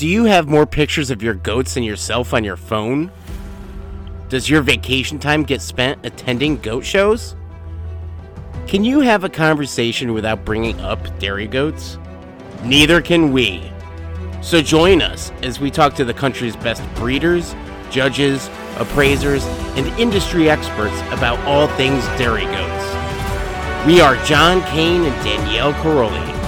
Do you have more pictures of your goats than yourself on your phone? Does your vacation time get spent attending goat shows? Can you have a conversation without bringing up dairy goats? Neither can we. So join us as we talk to the country's best breeders, judges, appraisers, and industry experts about all things dairy goats. We are John Kane and Danielle Caroli.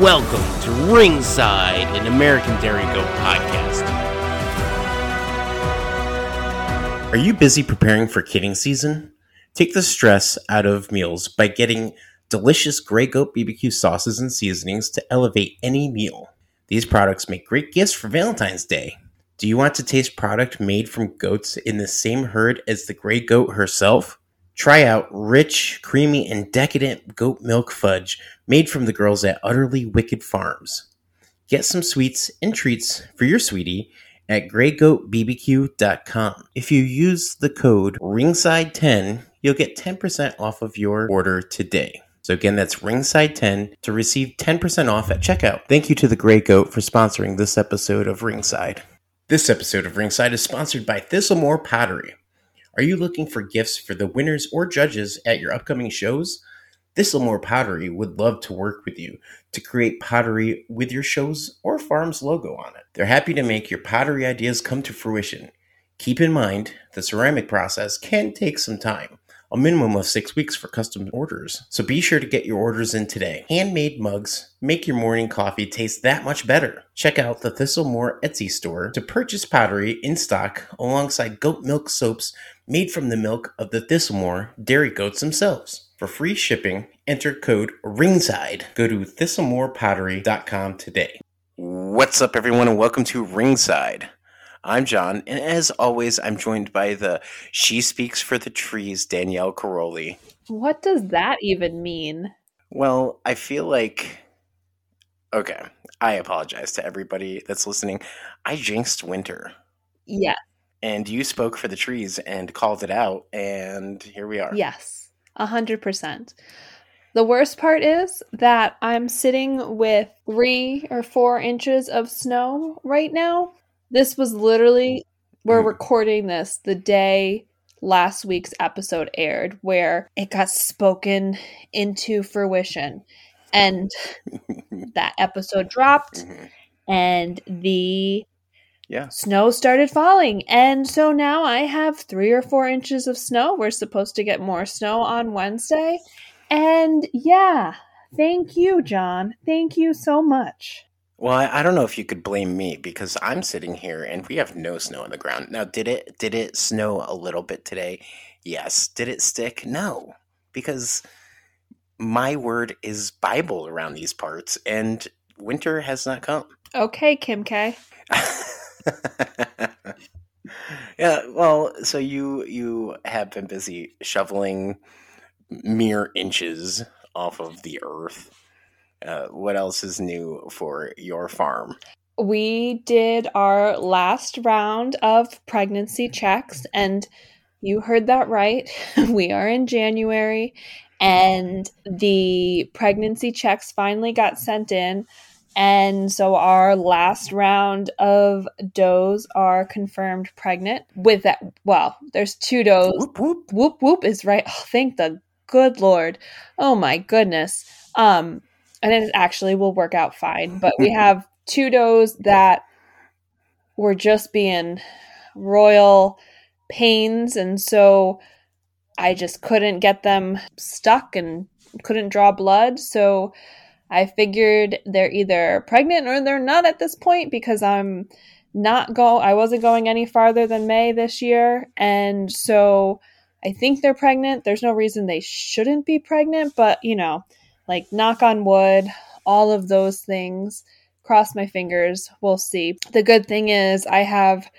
Welcome to Ringside, an American Dairy Goat podcast. Are you busy preparing for kidding season? Take the stress out of meals by getting delicious Grey Goat BBQ sauces and seasonings to elevate any meal. These products make great gifts for Valentine's Day. Do you want to taste product made from goats in the same herd as the Grey Goat herself? Try out rich, creamy, and decadent goat milk fudge made from the girls at Utterly Wicked Farms. Get some sweets and treats for your sweetie at greygoatbbq.com. If you use the code RINGSIDE10, you'll get 10% off of your order today. So again, that's Ringside10 to receive 10% off at checkout. Thank you to the Grey Goat for sponsoring this episode of Ringside. This episode of Ringside is sponsored by Thistlemore Pottery. Are you looking for gifts for the winners or judges at your upcoming shows? Thistlemore Pottery would love to work with you to create pottery with your show's or farm's logo on it. They're happy to make your pottery ideas come to fruition. Keep in mind, the ceramic process can take some time, a minimum of six weeks for custom orders. So be sure to get your orders in today. Handmade mugs make your morning coffee taste that much better. Check out the Thistlemore Etsy store to purchase pottery in stock alongside goat milk soaps made from the milk of the Thistlemore dairy goats themselves. For free shipping, enter code RINGSIDE. Go to thistlemorepottery.com today. What's up, everyone, and welcome to Ringside. I'm John, and as always, I'm joined by the She Speaks for the Trees, Danielle Caroli. What does that even mean? Well, I feel like. Okay, I apologize to everybody that's listening. I jinxed winter. Yeah. And you spoke for the trees and called it out, and here we are. Yes, a hundred percent. The worst part is that I'm sitting with three or four inches of snow right now. This was literally, we're Mhm. recording this the day last week's episode aired, where it got spoken into fruition. And that episode dropped, Mhm. and the Yeah. snow started falling. And so now I have three or four inches of snow. We're supposed to get more snow on Wednesday. And yeah, thank you, John. Thank you so much. Well, I, I don't know if you could blame me because I'm sitting here and we have no snow on the ground. Now, did it did it snow a little bit today? Yes. Did it stick? No, because my word is Bible around these parts, and winter has not come. Okay, Kim K. yeah. Well, so you you have been busy shoveling mere inches off of the earth. Uh, what else is new for your farm? We did our last round of pregnancy checks, and you heard that right. we are in January, and the pregnancy checks finally got sent in. And so our last round of does are confirmed pregnant with that. Well, there's two does. Whoop whoop. Whoop whoop is right. Oh, thank the good Lord. Oh my goodness. Um, and it actually will work out fine. But we have two does that were just being royal pains, and so I just couldn't get them stuck and couldn't draw blood. So I figured they're either pregnant or they're not at this point because I'm not go I wasn't going any farther than May this year and so I think they're pregnant. There's no reason they shouldn't be pregnant, but you know, like knock on wood, all of those things. Cross my fingers. We'll see. The good thing is I have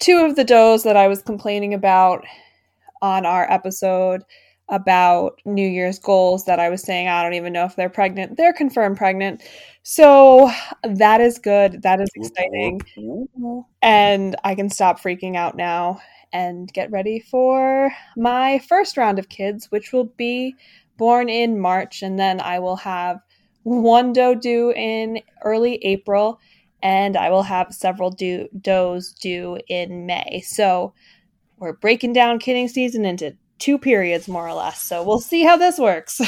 two of the does that I was complaining about on our episode about New Year's goals that I was saying I don't even know if they're pregnant. They're confirmed pregnant. So that is good. That is exciting. And I can stop freaking out now and get ready for my first round of kids, which will be born in March. And then I will have one doe due in early April and I will have several do- does due in May. So we're breaking down kidding season into two periods, more or less. So we'll see how this works.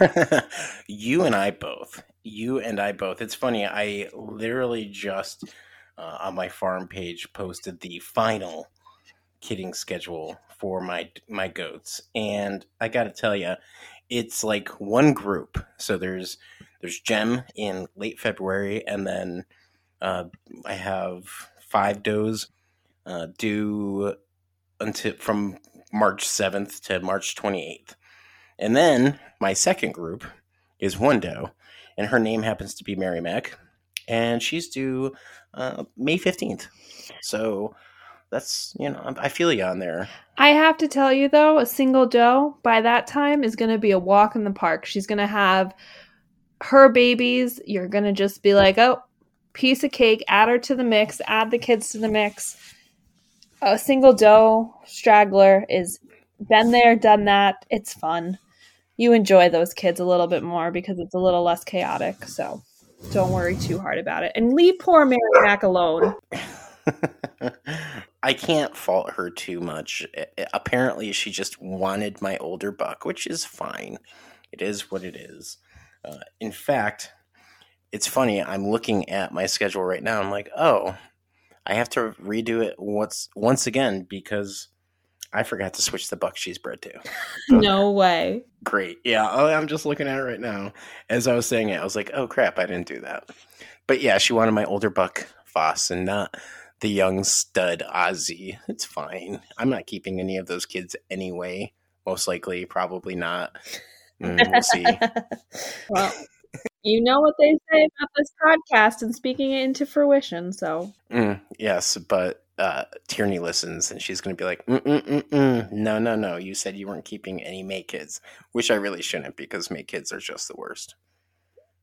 you and I both. You and I both. It's funny. I literally just uh, on my farm page posted the final kidding schedule for my my goats, and I got to tell you, it's like one group. So there's there's Gem in late February, and then uh, I have five does uh, due until from March 7th to March 28th. And then my second group is one and her name happens to be Mary Mac, and she's due uh, May 15th. So that's, you know, I feel you on there. I have to tell you, though, a single doe by that time is going to be a walk in the park. She's going to have her babies. You're going to just be like, oh, piece of cake, add her to the mix, add the kids to the mix a single doe straggler is been there, done that. It's fun. You enjoy those kids a little bit more because it's a little less chaotic. So don't worry too hard about it. And leave poor Mary Mac alone. I can't fault her too much. Apparently, she just wanted my older buck, which is fine. It is what it is. Uh, in fact, it's funny. I'm looking at my schedule right now. I'm like, oh, I have to redo it once once again because I forgot to switch the buck she's bred to. no way. Great. Yeah, oh, I'm just looking at it right now. As I was saying it, I was like, "Oh crap, I didn't do that." But yeah, she wanted my older buck Foss and not the young stud Ozzy. It's fine. I'm not keeping any of those kids anyway. Most likely, probably not. Mm, we'll see. well, you know what they say about this podcast and speaking it into fruition. So mm, yes, but uh, Tierney listens and she's going to be like, Mm-mm-mm-mm. "No, no, no! You said you weren't keeping any May kids," which I really shouldn't because May kids are just the worst.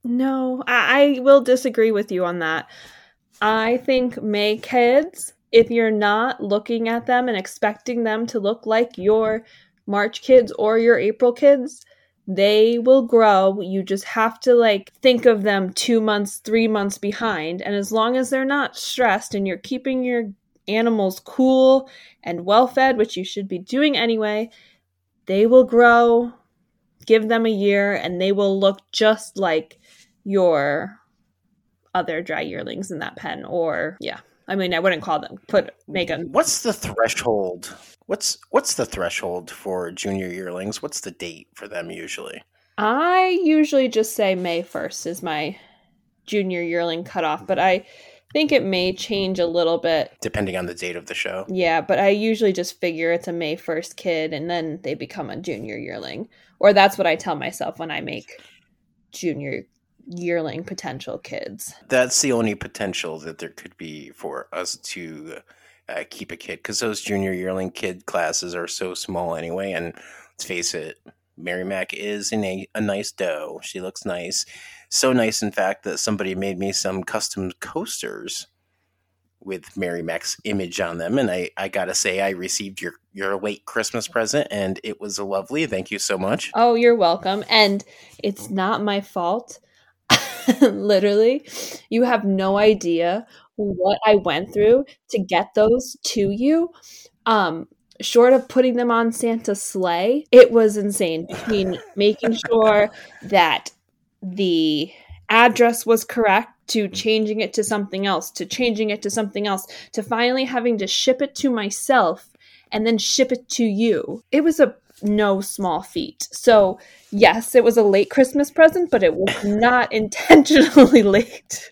No, I, I will disagree with you on that. I think May kids, if you're not looking at them and expecting them to look like your March kids or your April kids, they will grow. You just have to like think of them two months, three months behind. And as long as they're not stressed and you're keeping your animals cool and well fed, which you should be doing anyway, they will grow. Give them a year and they will look just like your other dry yearlings in that pen. Or, yeah, I mean, I wouldn't call them put make them. What's the threshold? What's what's the threshold for junior yearlings? What's the date for them usually? I usually just say May first is my junior yearling cutoff, but I think it may change a little bit depending on the date of the show. Yeah, but I usually just figure it's a May first kid, and then they become a junior yearling, or that's what I tell myself when I make junior yearling potential kids. That's the only potential that there could be for us to uh, keep a kid because those junior yearling kid classes are so small anyway. And let's face it, Mary Mac is in a, a nice doe. She looks nice. So nice, in fact, that somebody made me some custom coasters with Mary Mac's image on them. And I, I gotta say, I received your, your late Christmas present and it was lovely. Thank you so much. Oh, you're welcome. And it's not my fault. Literally, you have no idea what I went through to get those to you. Um, short of putting them on Santa's sleigh, it was insane between making sure that the address was correct to changing it to something else to changing it to something else to finally having to ship it to myself and then ship it to you. It was a no small feat. So, yes, it was a late Christmas present, but it was not intentionally late.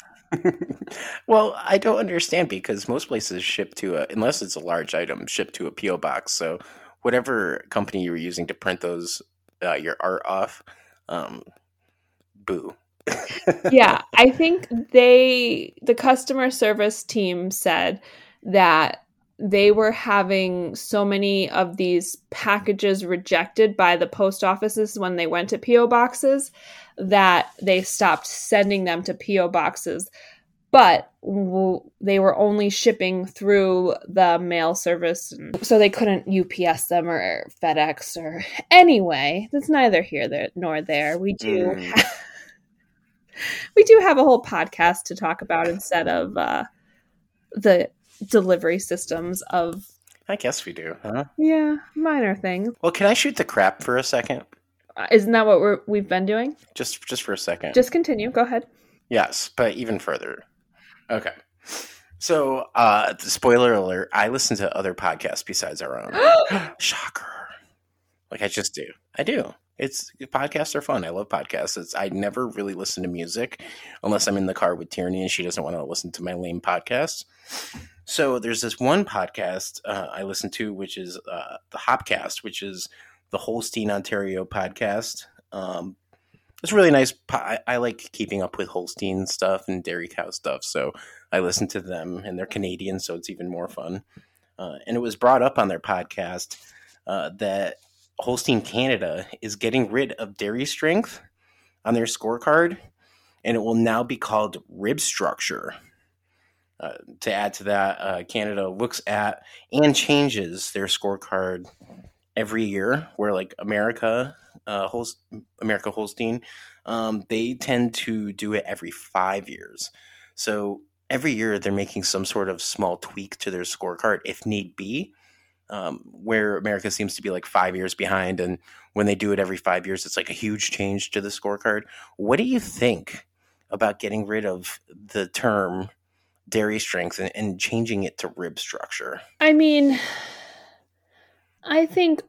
Well, I don't understand because most places ship to a, unless it's a large item, ship to a PO box. So, whatever company you were using to print those uh, your art off, um, boo. yeah, I think they the customer service team said that they were having so many of these packages rejected by the post offices when they went to PO boxes that they stopped sending them to PO boxes. But w- they were only shipping through the mail service, so they couldn't UPS them or FedEx or anyway. That's neither here nor there. We do. Mm. we do have a whole podcast to talk about instead of uh, the delivery systems of. I guess we do, huh? Yeah, minor things. Well, can I shoot the crap for a second? Uh, isn't that what we're we've been doing? Just just for a second. Just continue. Go ahead. Yes, but even further. Okay. So, uh, spoiler alert, I listen to other podcasts besides our own. Shocker. Like I just do. I do. It's podcasts are fun. I love podcasts. It's I never really listen to music unless I'm in the car with Tierney and she doesn't want to listen to my lame podcasts. So there's this one podcast uh, I listen to, which is uh, the Hopcast, which is the Holstein Ontario podcast. Um, it's really nice. I, I, like keeping up with Holstein stuff and dairy cow stuff, so I listen to them, and they're Canadian, so it's even more fun. Uh, and it was brought up on their podcast uh, that Holstein Canada is getting rid of dairy strength on their scorecard, and it will now be called rib structure. Uh, to add to that, uh, Canada looks at and changes their scorecard every year. Where like America, uh, Holst- America Holstein, um, they tend to do it every five years. So every year they're making some sort of small tweak to their scorecard if need be um, where America seems to be like five years behind. And when they do it every five years, it's like a huge change to the scorecard. What do you think about getting rid of the term dairy strength and, and changing it to rib structure? I mean, I think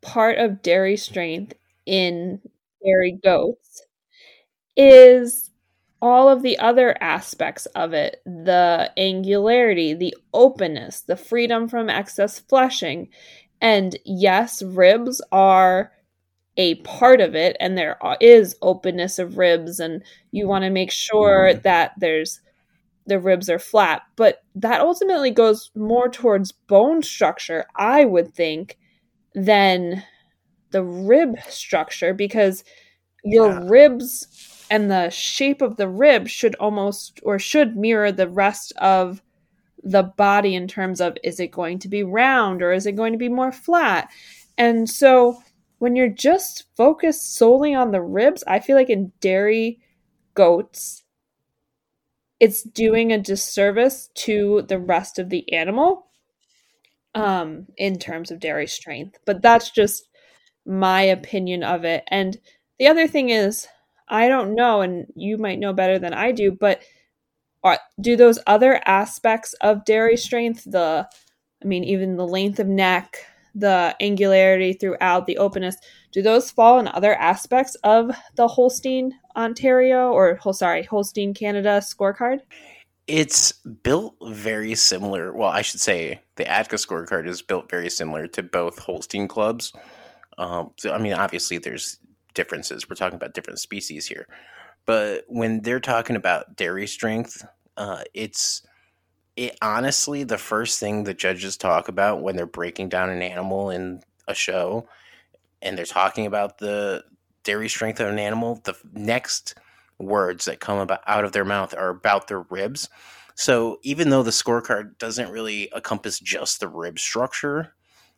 part of dairy strength in dairy goats is all of the other aspects of it the angularity, the openness, the freedom from excess fleshing. And yes, ribs are a part of it, and there is openness of ribs, and you want to make sure mm-hmm. that there's the ribs are flat, but that ultimately goes more towards bone structure, I would think, than the rib structure because your yeah. ribs and the shape of the rib should almost or should mirror the rest of the body in terms of is it going to be round or is it going to be more flat? And so when you're just focused solely on the ribs, I feel like in dairy goats, it's doing a disservice to the rest of the animal um, in terms of dairy strength. But that's just my opinion of it. And the other thing is, I don't know, and you might know better than I do, but are, do those other aspects of dairy strength, the, I mean, even the length of neck, the angularity throughout, the openness, do those fall in other aspects of the Holstein Ontario or, oh, sorry, Holstein Canada scorecard? It's built very similar. Well, I should say the ADGA scorecard is built very similar to both Holstein clubs. Um, so, I mean, obviously, there's differences. We're talking about different species here. But when they're talking about dairy strength, uh, it's it honestly the first thing the judges talk about when they're breaking down an animal in a show and they're talking about the dairy strength of an animal, the next words that come about out of their mouth are about their ribs. So even though the scorecard doesn't really encompass just the rib structure,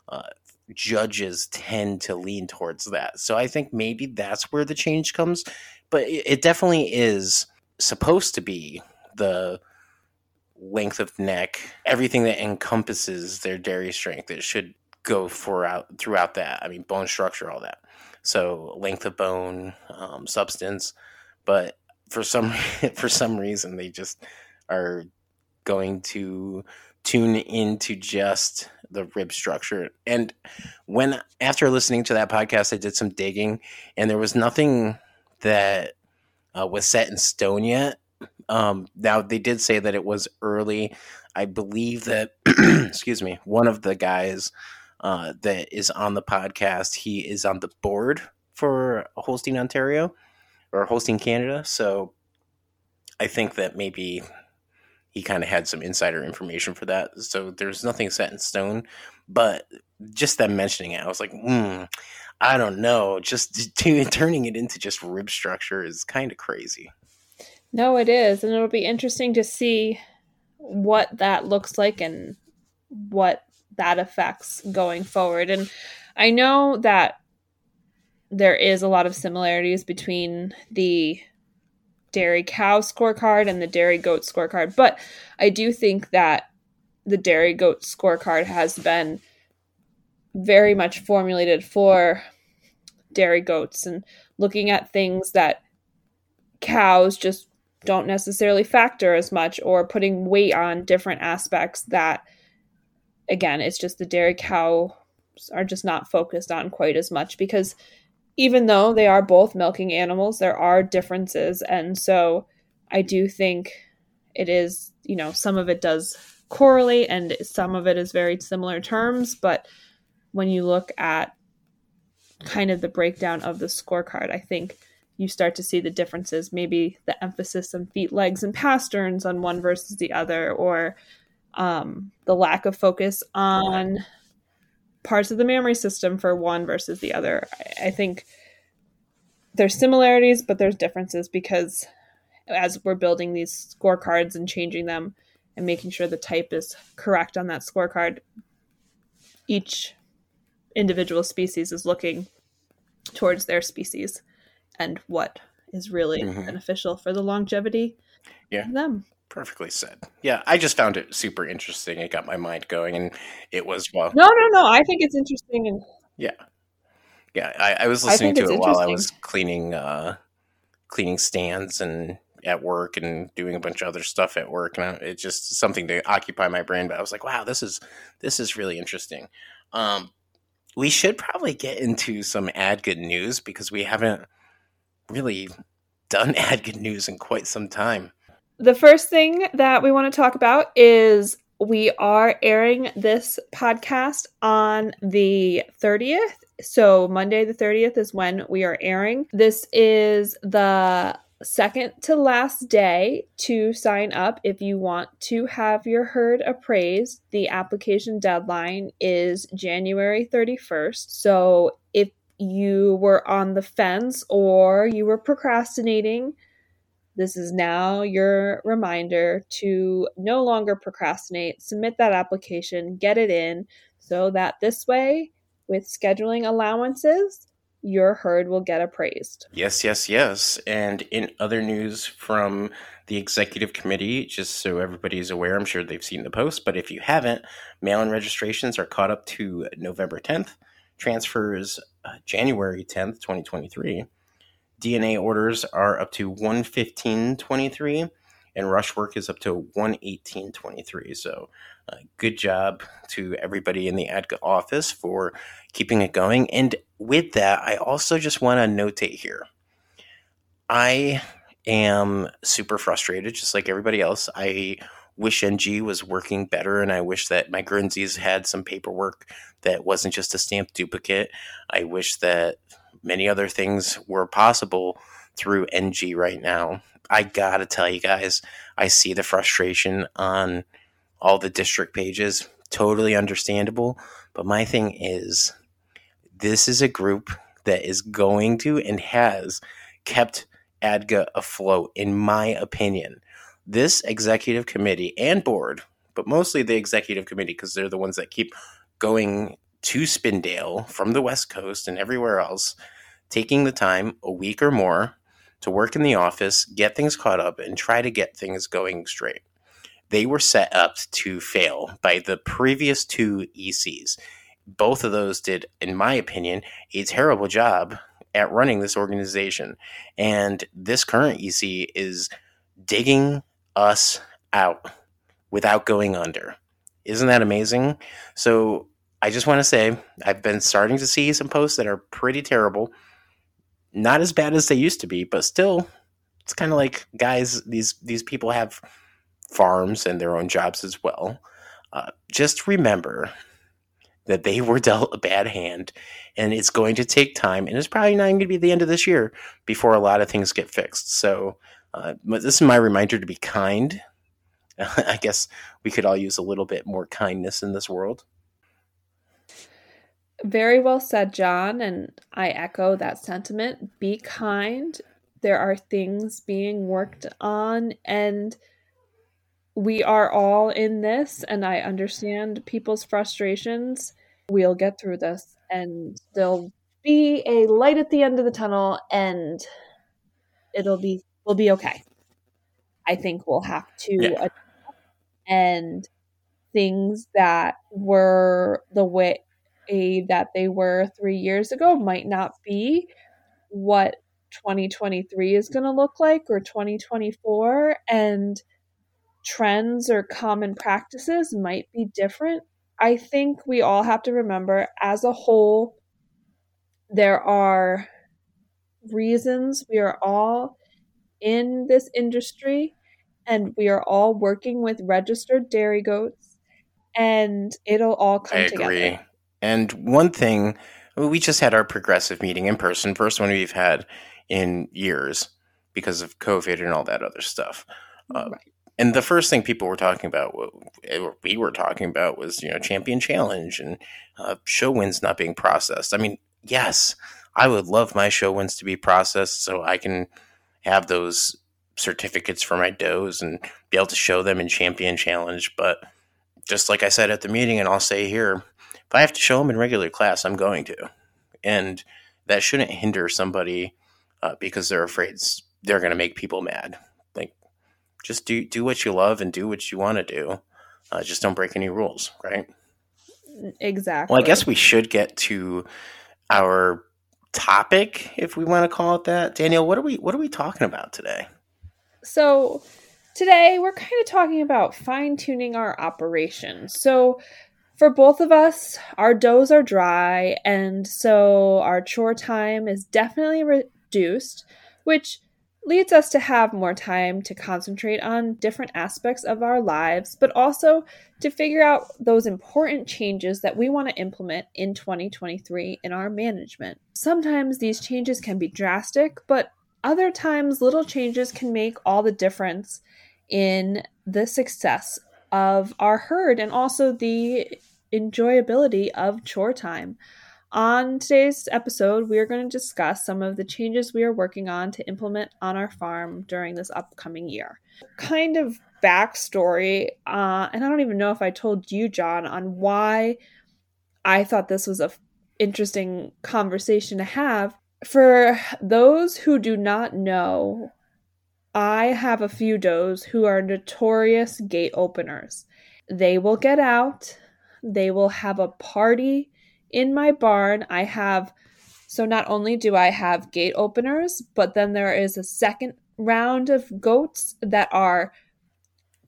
uh, judges tend to lean towards that. So I think maybe that's where the change comes. But it definitely is supposed to be the length of neck, everything that encompasses their dairy strength. It should go for out throughout that. I mean, bone structure, all that. So length of bone, um, substance. But for some for some reason, they just are going to tune into just the rib structure. And when after listening to that podcast, I did some digging, and there was nothing that uh, was set in stone yet. Um, now they did say that it was early. I believe that, excuse me, one of the guys uh, that is on the podcast, he is on the board for Holstein Ontario or Holstein Canada. So I think that maybe he kind of had some insider information for that. So there's nothing set in stone, but just them mentioning it, I was like, hmm, I don't know. Just turning it into just rib structure is kind of crazy. No, it is, and it'll be interesting to see what that looks like and what that affects going forward. And I know that there is a lot of similarities between the dairy cow scorecard and the dairy goat scorecard. But I do think that the dairy goat scorecard has been very much formulated for dairy goats and looking at things that cows just don't necessarily factor as much or putting weight on different aspects that again it's just the dairy cows are just not focused on quite as much because even though they are both milking animals there are differences. And so i do think it is you know some of it does correlate and some of it is very similar terms. But when you look at kind of the breakdown of the scorecard i think you start to see the differences. Maybe the emphasis on feet legs and pasterns on one versus the other or um, the lack of focus on parts of the mammary system for one versus the other I, I think there's similarities but there's differences because as we're building these scorecards and changing them and making sure the type is correct on that scorecard each individual species is looking towards their species and what is really mm-hmm. beneficial for the longevity yeah. of them. Perfectly said. Yeah, I just found it super interesting. It got my mind going, and it was well. No, no, no. I think it's interesting, and yeah, yeah. I, I was listening I to it while I was cleaning, uh, cleaning stands and at work and doing a bunch of other stuff at work, and it's just something to occupy my brain. But I was like, wow, this is this is really interesting. Um, we should probably get into some ad good news because we haven't really done ad good news in quite some time. The first thing that we want to talk about is we are airing this podcast on the 30th. So, Monday the 30th is when we are airing. This is the second to last day to sign up if you want to have your herd appraised. The application deadline is January 31st. So, if you were on the fence or you were procrastinating, this is now your reminder to no longer procrastinate. Submit that application, get it in, so that this way, with scheduling allowances, your herd will get appraised. Yes, yes, yes. And in other news from the executive committee, just so everybody's aware, I'm sure they've seen the post, but if you haven't, mail in registrations are caught up to November 10th transfers uh, January 10th, 2023. DNA orders are up to 115.23 and rush work is up to 118.23. So, uh, good job to everybody in the ADGA office for keeping it going. And with that, I also just want to notate here I am super frustrated, just like everybody else. I wish NG was working better, and I wish that my Guernseys had some paperwork that wasn't just a stamp duplicate. I wish that many other things were possible through NG right now. I gotta tell you guys, I see the frustration on all the district pages. Totally understandable. But my thing is, this is a group that is going to and has kept ADGA afloat, in my opinion this executive committee and board, but mostly the executive committee because they're the ones that keep going to Spindale from the West Coast and everywhere else, taking the time, a week or more, to work in the office, get things caught up, and try to get things going straight. They were set up to fail by the previous two ECs. Both of those did, in my opinion, a terrible job at running this organization. And this current EC is digging us out without going under. Isn't that amazing? So I just want to say I've been starting to see some posts that are pretty terrible. Not as bad as they used to be, but still it's kind of like guys these these people have farms and their own jobs as well. Uh, just remember that they were dealt a bad hand and it's going to take time and it's probably not going to be the end of this year before a lot of things get fixed. So uh, this is my reminder to be kind. I guess we could all use a little bit more kindness in this world. Very well said, John. And I echo that sentiment. Be kind. There are things being worked on, and we are all in this. And I understand people's frustrations. We'll get through this, and there'll be a light at the end of the tunnel, and it'll be We'll be okay. I think we'll have to Yeah. and things that were the way that they were three years ago might not be what 2023 is going to look like or 2024 and trends or common practices might be different i think we all have to remember as a whole there are reasons we are all in this industry and we are all working with registered dairy goats and it'll all come I agree. And one thing, we just had our progressive meeting in person, first one we've had in years because of COVID and all that other stuff. Uh, Right. And the first thing people were talking about, what we were talking about, was you know champion challenge and uh, show wins not being processed. I mean, yes, I would love my show wins to be processed so I can have those certificates for my does and be able to show them in champion challenge. But just like I said at the meeting, and I'll say here, if I have to show them in regular class, I'm going to, and that shouldn't hinder somebody uh, because they're afraid they're going to make people mad. Like, just do do what you love and do what you want to do. Uh, just don't break any rules, right? exactly Well, I guess we should get to our topic, if we want to call it that. Danielle, what are we what are we talking about today? So, today we're kind of talking about fine tuning our operations. So, for both of us, our does are dry, and so our chore time is definitely reduced, which leads us to have more time to concentrate on different aspects of our lives, but also to figure out those important changes that we want to implement in 2023 in our management. Sometimes these changes can be drastic, but other times little changes can make all the difference in the success of our herd and also the enjoyability of chore time. On today's episode, we are going to discuss some of the changes we are working on to implement on our farm during this upcoming year. Kind of backstory, uh, and I don't even know if I told you, John, on why I thought this was a f- interesting conversation to have. For those who do not know, I have a few does who are notorious gate openers. They will get out, they will have a party in my barn. I have, so not only do I have gate openers, but then there is a second round of goats that are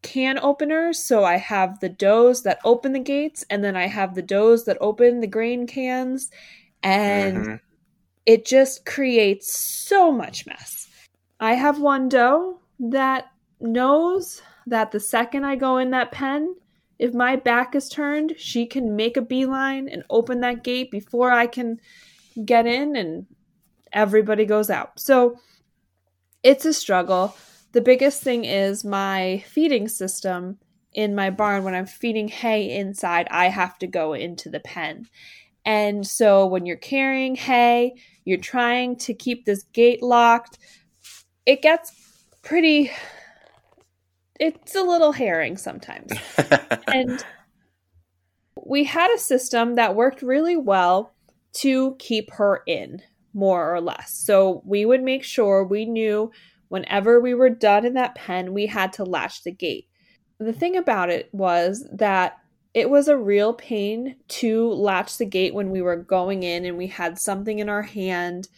can openers. So I have the does that open the gates, and then I have the does that open the grain cans. And Mhm. it just creates so much mess. I have one doe that knows that the second I go in that pen, if my back is turned, she can make a beeline and open that gate before I can get in, and everybody goes out. So it's a struggle. The biggest thing is my feeding system in my barn. When I'm feeding hay inside, I have to go into the pen. And so when you're carrying hay, you're trying to keep this gate locked. It gets pretty it's a little herring sometimes. and we had a system that worked really well to keep her in, more or less. So we would make sure we knew whenever we were done in that pen, we had to latch the gate. The thing about it was that it was a real pain to latch the gate when we were going in and we had something in our hand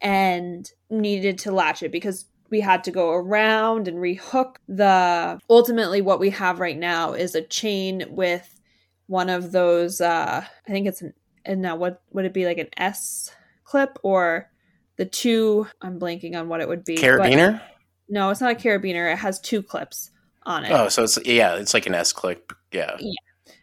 and needed to latch it because we had to go around and rehook the ultimately what we have right now is a chain with one of those uh i think it's an and now what would it be like an s clip or the two i'm blanking on what it would be but- Carabiner? no it's not a carabiner it has two clips on it Oh, so it's yeah, it's like an S clip. yeah. Yeah.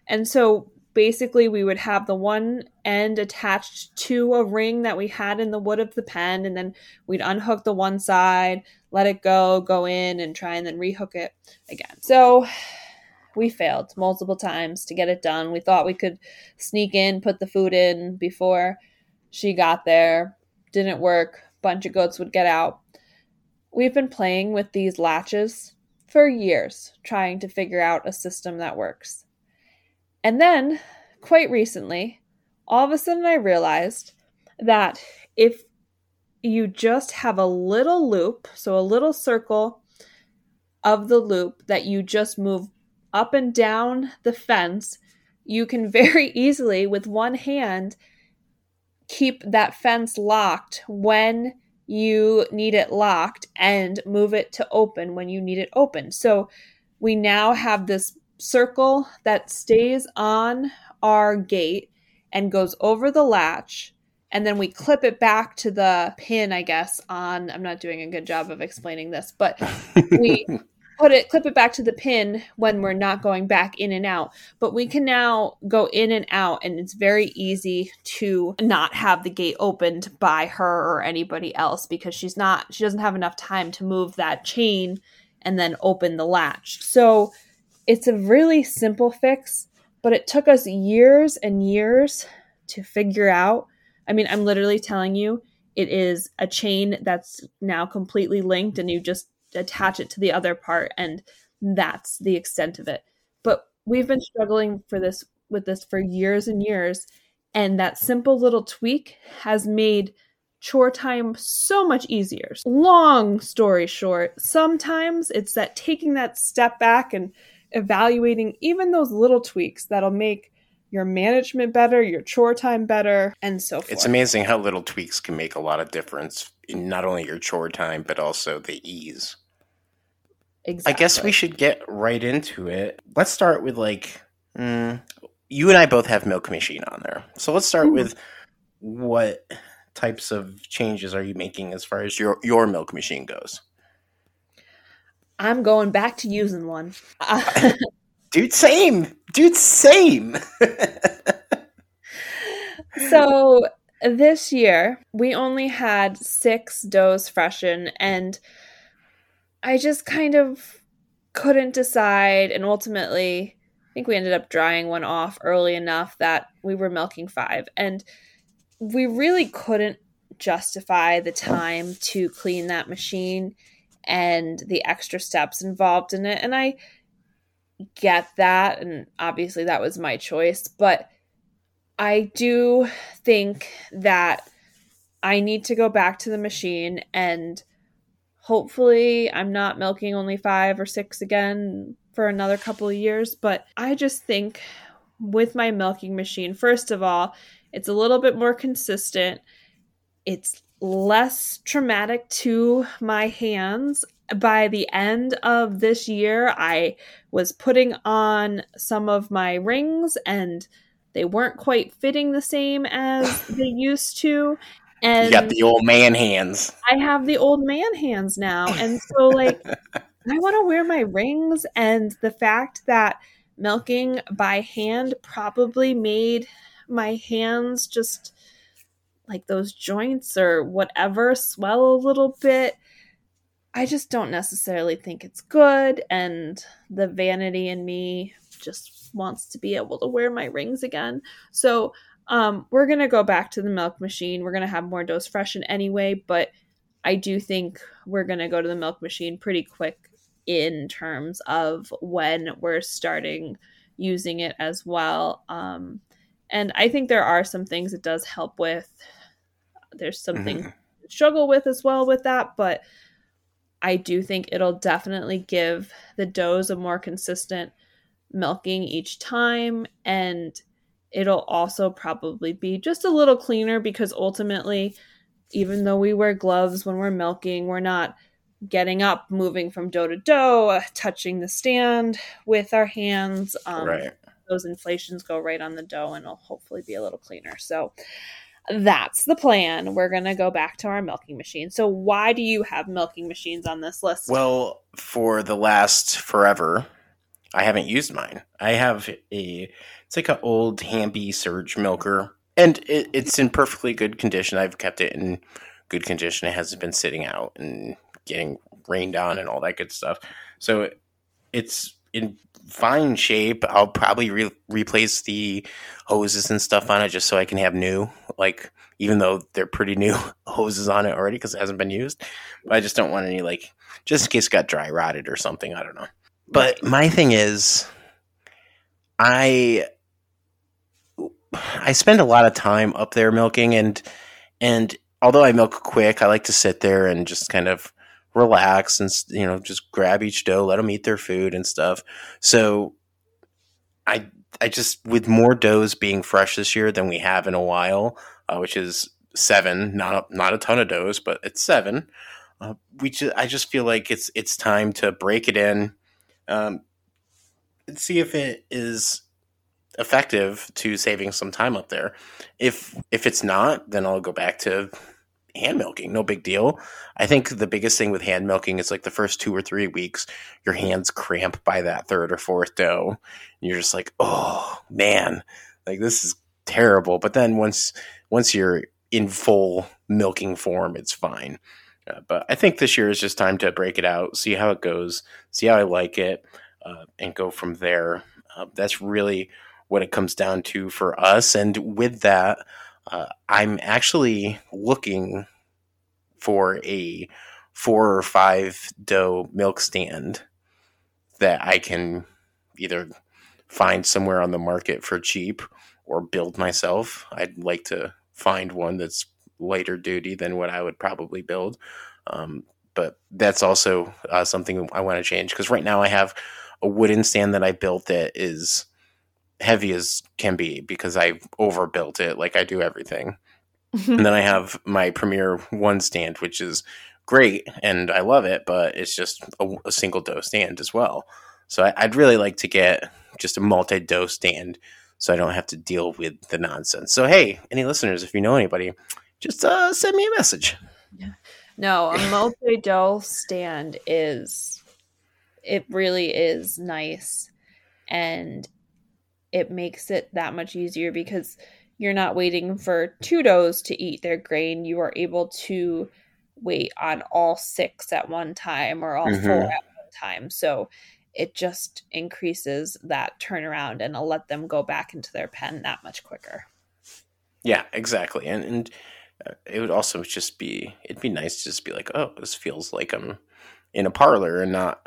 And so basically, we would have the one end attached to a ring that we had in the wood of the pen, and then we'd unhook the one side, let it go, go in, and try and then rehook it again. So we failed multiple times to get it done. We thought we could sneak in, put the food in before she got there. Didn't work. Bunch of goats would get out. We've been playing with these latches for years, trying to figure out a system that works. And then, quite recently, all of a sudden I realized that if you just have a little loop, so a little circle of the loop that you just move up and down the fence, you can very easily, with one hand, keep that fence locked when you need it locked and move it to open when you need it open. So we now have this circle that stays on our gate and goes over the latch and then we clip it back to the pin i guess on i'm not doing a good job of explaining this but we put it clip it back to the pin when we're not going back in and out. But we can now go in and out and it's very easy to not have the gate opened by her or anybody else because she's not she doesn't have enough time to move that chain and then open the latch. So it's a really simple fix but it took us years and years to figure out. I mean i'm literally telling you it is a chain that's now completely linked and you just attach it to the other part and that's the extent of it. But we've been struggling for this with this for years and years and that simple little tweak has made chore time so much easier. Long story short sometimes it's that taking that step back and evaluating even those little tweaks that'll make your management better, your chore time better, and so forth. It's amazing how little tweaks can make a lot of difference in not only your chore time, but also the ease. Exactly. I guess we should get right into it. Let's start with like, mm, you and I both have Milk Machine on there. So let's start Ooh. with what types of changes are you making as far as your, your Milk Machine goes? I'm going back to using one. Dude, same. Dude, same. so this year we only had six does freshen and I just kind of couldn't decide and ultimately I think we ended up drying one off early enough that we were milking five and we really couldn't justify the time to clean that machine and the extra steps involved in it. And I get that and obviously that was my choice but i do think that i need to go back to the machine and hopefully i'm not milking only 5 or 6 again for another couple of years but i just think with my milking machine first of all it's a little bit more consistent. It's less traumatic to my hands by the end of this year, I was putting on some of my rings and they weren't quite fitting the same as they used to. And you got the old man hands. I have the old man hands now. And so, like, I want to wear my rings. And the fact that milking by hand probably made my hands just like those joints or whatever swell a little bit I just don't necessarily think it's good. And the vanity in me just wants to be able to wear my rings again. So um, we're going to go back to the milk machine. We're going to have more does freshen anyway, but I do think we're going to go to the milk machine pretty quick in terms of when we're starting using it as well. Um, and I think there are some things it does help with. There's something mm-hmm. struggle with as well with that, but I do think it'll definitely give the does a more consistent milking each time and it'll also probably be just a little cleaner because ultimately even though we wear gloves when we're milking we're not getting up moving from doe to doe touching the stand with our hands um, right. those inflations go right on the doe and it'll hopefully be a little cleaner so that's the plan. We're going to go back to our milking machine. So, why do you have milking machines on this list? Well, for the last forever, I haven't used mine. I have a, it's like an old Hamby Surge milker, and it, it's in perfectly good condition. I've kept it in good condition. It hasn't been sitting out and getting rained on and all that good stuff. So, it's in fine shape. I'll probably re- replace the hoses and stuff on it just so I can have new. Like even though they're pretty new hoses on it already because it hasn't been used, but I just don't want any like just in case it got dry rotted or something. I don't know. But my thing is, I I spend a lot of time up there milking and and although I milk quick, I like to sit there and just kind of relax and you know just grab each doe, let them eat their food and stuff. So I I just with more does being fresh this year than we have in a while, uh, which is seven, not a, not a ton of does, but it's seven. Uh, we just I just feel like it's it's time to break it in, um, and see if it is effective to saving some time up there. If if it's not, then I'll go back to hand milking. No big deal. I think the biggest thing with hand milking is like the first two or three weeks, your hands cramp by that third or fourth doe. And you're just like, oh man, like this is terrible. But then once once you're in full milking form, it's fine. Uh, but I think this year is just time to break it out, see how it goes, see how I like it, uh, and go from there. Uh, that's really what it comes down to for us. And with that, uh, I'm actually looking for a four or five doe milk stand that I can either find somewhere on the market for cheap or build myself. I'd like to find one that's lighter duty than what I would probably build. Um, but that's also uh, something I want to change because right now I have a wooden stand that I built that is heavy as can be because I overbuilt it like I do everything. and then I have my Premier One stand, which is great and I love it, but it's just a, a single doe stand as well. So I, would really like to get just a multi doe stand so I don't have to deal with the nonsense. So hey, any listeners, if you know anybody, just uh, send me a message. No, a multi doe stand is it really is nice and it makes it that much easier because you're not waiting for two does to eat their grain. You are able to wait on all six at one time or all mm-hmm. four at one time. So it just increases that turnaround and I'll let them go back into their pen that much quicker. Yeah, exactly. And and uh, it would also just be it'd be nice to just be like, oh, this feels like I'm in a parlor and not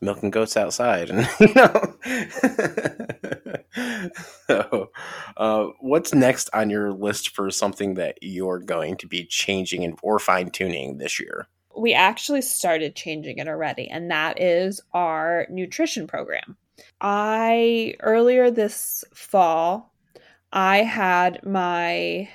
milking goats outside and you know so, uh, what's next on your list for something that you're going to be changing and or fine-tuning this year? We actually started changing it already and that is our nutrition program. I earlier this fall i had my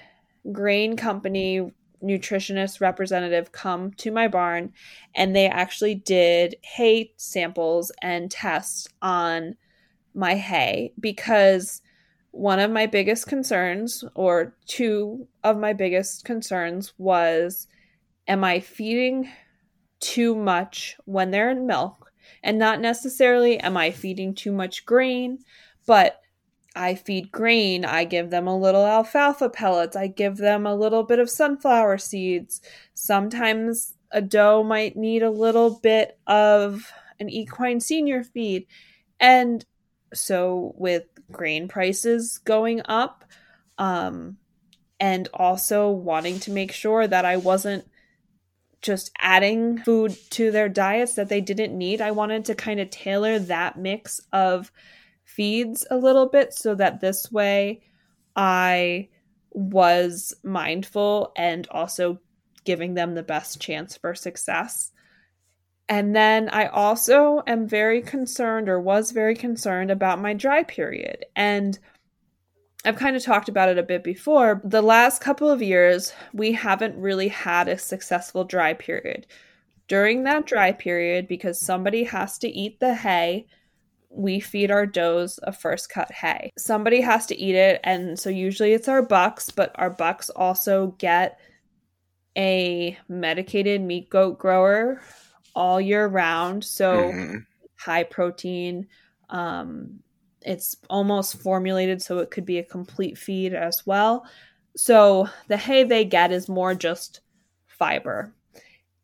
grain company nutritionist representative come to my barn and they actually did hay samples and tests on my hay because one of my biggest concerns or two of my biggest concerns was am I feeding too much when they're in milk and not necessarily am I feeding too much grain but I feed grain. I give them a little alfalfa pellets. I give them a little bit of sunflower seeds. Sometimes a doe might need a little bit of an equine senior feed. And so, with grain prices going up, um, and also wanting to make sure that I wasn't just adding food to their diets that they didn't need, I wanted to kind of tailor that mix of feeds a little bit so that this way I was mindful and also giving them the best chance for success. And then I also am very concerned or was very concerned about my dry period. And I've kind of talked about it a bit before. The last couple of years, we haven't really had a successful dry period. During that dry period, because somebody has to eat the hay, we feed our does a first cut hay. Somebody has to eat it, and so usually it's our bucks, but our bucks also get a medicated meat goat grower all year round. So mm-hmm. high protein. Um, it's almost formulated so it could be a complete feed as well. So the hay they get is more just fiber.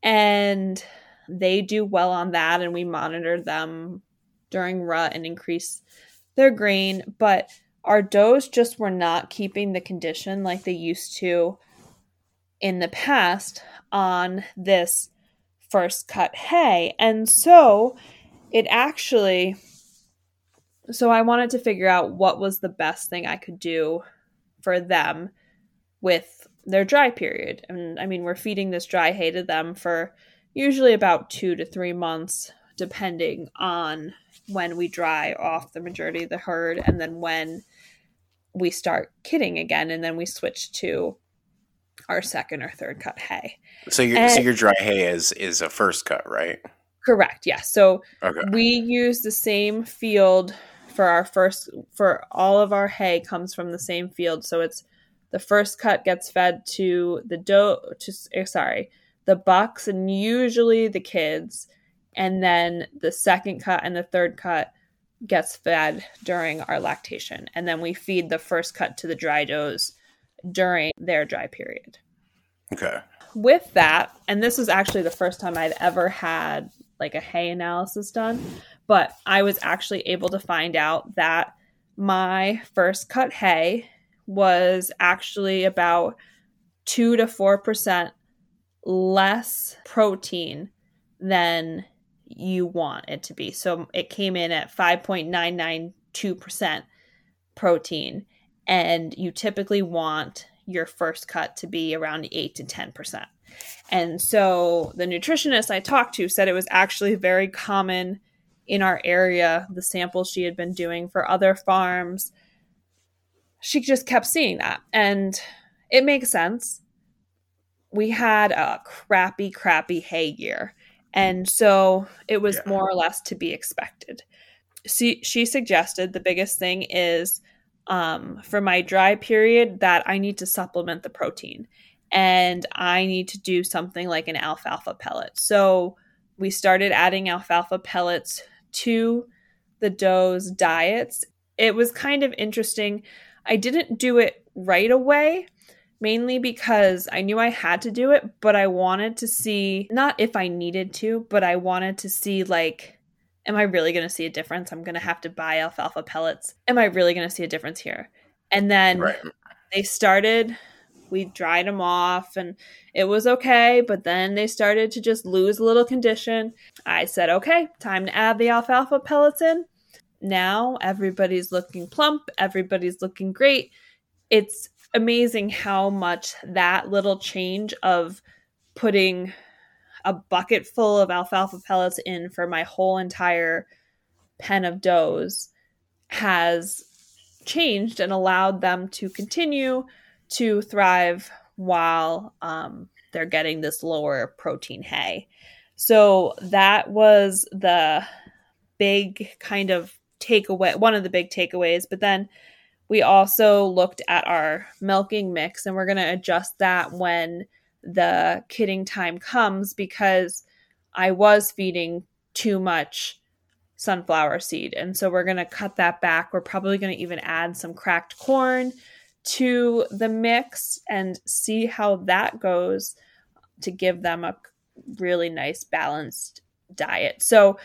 And they do well on that, and we monitor them during rut and increase their grain, but our does just were not keeping the condition like they used to in the past on this first cut hay. And so it actually so I wanted to figure out what was the best thing I could do for them with their dry period. And I mean, we're feeding this dry hay to them for usually about two to three months, depending on when we dry off the majority of the herd and then when we start kidding again and then we switch to our second or third cut hay. So your And- so your dry hay is is a first cut, right? Correct. Yes. So Okay. we use the same field for our first for all of our hay comes from the same field. So it's the first cut gets fed to the doe to eh, sorry, the bucks and usually the kids and then the second cut and the third cut gets fed during our lactation and then we feed the first cut to the dry does during their dry period Okay. with that, and this was actually the first time I'd ever had like a hay analysis done, but I was actually able to find out that my first cut hay was actually about two to four percent less protein than you want it to be. So it came in at 5.992% protein and you typically want your first cut to be around 8 to 10%. And so the nutritionist I talked to said it was actually very common in our area, the samples she had been doing for other farms. She just kept seeing that. And it makes sense. We had a crappy, crappy hay year. And so it was Yeah. more or less to be expected. She, she suggested the biggest thing is um, for my dry period that I need to supplement the protein and I need to do something like an alfalfa pellet. So we started adding alfalfa pellets to the doe's diets. It was kind of interesting. I didn't do it right away, mainly because I knew I had to do it, but I wanted to see not if I needed to, but I wanted to see like am I really going to see a difference? I'm going to have to buy alfalfa pellets. Am I really going to see a difference here? And then Right. they started we dried them off and it was okay but then they started to just lose a little condition i said okay time to add the alfalfa pellets in now everybody's looking plump everybody's looking great it's amazing how much that little change of putting a bucket full of alfalfa pellets in for my whole entire pen of does has changed and allowed them to continue to thrive while um, they're getting this lower protein hay. So that was the big kind of takeaway, one of the big takeaways. But then we also looked at our milking mix and we're going to adjust that when the kidding time comes because I was feeding too much sunflower seed. And so we're going to cut that back. We're probably going to even add some cracked corn to the mix and see how that goes to give them a really nice balanced diet. So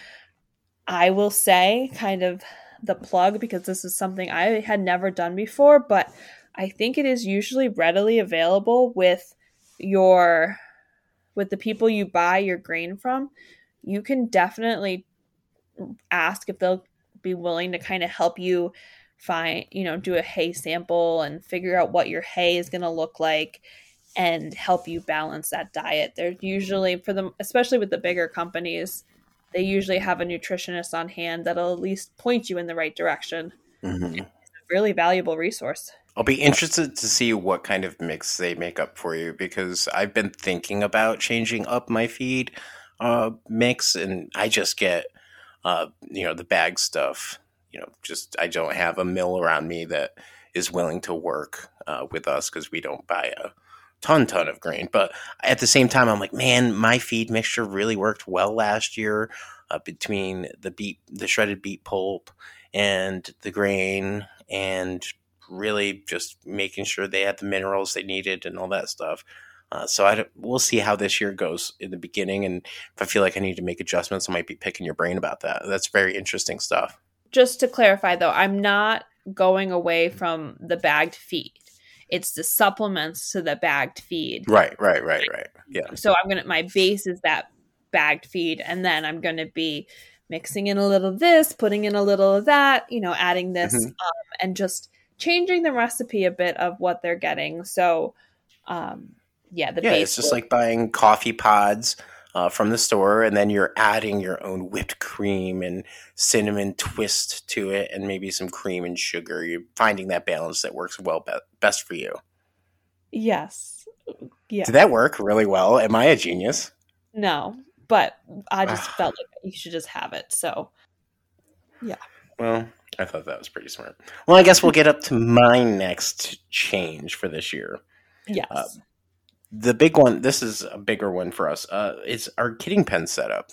I will say kind of the plug because this is something I had never done before, but I think it is usually readily available with your with the people you buy your grain from. You can definitely ask if they'll be willing to kind of help you find, you know, do a hay sample and figure out what your hay is going to look like and help you balance that diet. They're usually for them, especially with the bigger companies, they usually have a nutritionist on hand that'll at least point you in the right direction. Mhm. Really valuable resource. I'll be interested to see what kind of mix they make up for you because I've been thinking about changing up my feed uh, mix, and I just get uh, you know the bag stuff. You know, just I don't have a mill around me that is willing to work uh, with us because we don't buy a ton ton of grain. But at the same time, I'm like, man, my feed mixture really worked well last year uh, between the beet, the shredded beet pulp, and the grain, and really just making sure they had the minerals they needed and all that stuff. Uh, so I we'll see how this year goes in the beginning, and if I feel like I need to make adjustments, I might be picking your brain about that. That's very interesting stuff. Just to clarify though, I'm not going away from the bagged feed. It's the supplements to the bagged feed. Right, right, right, right. Yeah, So I'm gonna my base is that bagged feed, and then I'm gonna be mixing in a little of this, putting in a little of that, you know, adding this, Mhm. um, and just changing the recipe a bit of what they're getting. So, um, yeah, the yeah. base It's just like buying coffee pods uh, from the store, and then you're adding your own whipped cream and cinnamon twist to it, and maybe some cream and sugar. You're finding that balance that works well be- best for you. Yes. Yeah. Did that work really well? Am I a genius? No, but I just felt like you should just have it. So, yeah. Well, I thought that was pretty smart. Well, I guess we'll get up to my next change for this year. Yes. Uh, the big one, this is a bigger one for us, uh, is our kidding pen setup.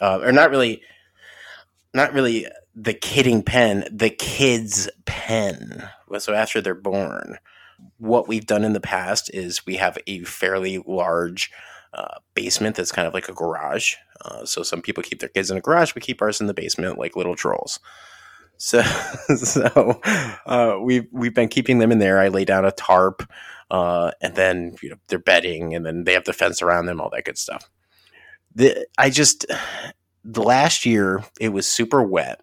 Uh, or not really, not really the kidding pen, the kids' pen. So after they're born, what we've done in the past is we have a fairly large uh, basement that's kind of like a garage. Uh, so some people keep their kids in a garage, we keep ours in the basement like little trolls. So, so uh, we've we've been keeping them in there. I lay down a tarp, uh, and then you know they're bedding, and then they have the fence around them, all that good stuff. The I just the last year it was super wet,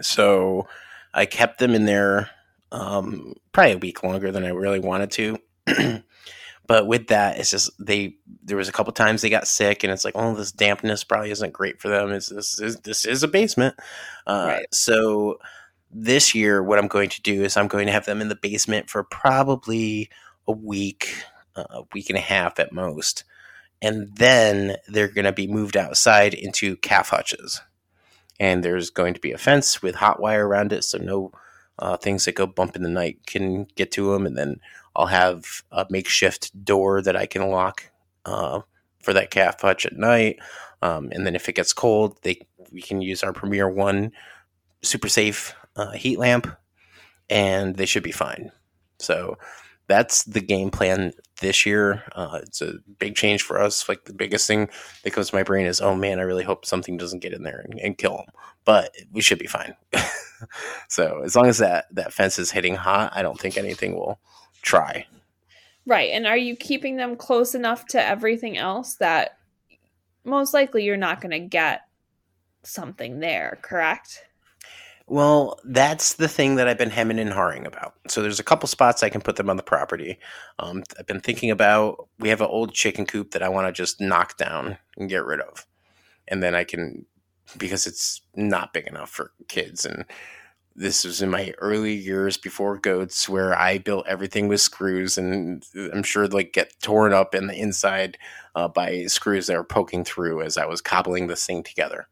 so I kept them in there um, probably a week longer than I really wanted to. but with that, it's just they. There was a couple times they got sick, and it's like, oh, this dampness probably isn't great for them. Is this is this is a basement? Uh, right. So this year, what I'm going to do is I'm going to have them in the basement for probably a week, uh, a week and a half at most, and then they're going to be moved outside into calf hutches. And there's going to be a fence with hot wire around it, so no uh, things that go bump in the night can get to them. And then I'll have a makeshift door that I can lock uh, for that calf hutch at night. Um, and then if it gets cold, they we can use our Premier One super safe uh, heat lamp, and they should be fine. So that's the game plan this year. Uh, it's a big change for us. Like the biggest thing that comes to my brain is, oh man, I really hope something doesn't get in there and, and kill them. But we should be fine. so as long as that that fence is hitting hot, I don't think anything will try. Right. And are you keeping them close enough to everything else that most likely you're not going to get something there, correct? Well, that's the thing that I've been hemming and hawing about. So there's a couple spots I can put them on the property. Um, I've been thinking about we have an old chicken coop that I want to just knock down and get rid of, and then I can because it's not big enough for kids and this was in my early years before goats where i built everything with screws and i'm sure like get torn up in the inside uh, by screws that were poking through as i was cobbling this thing together.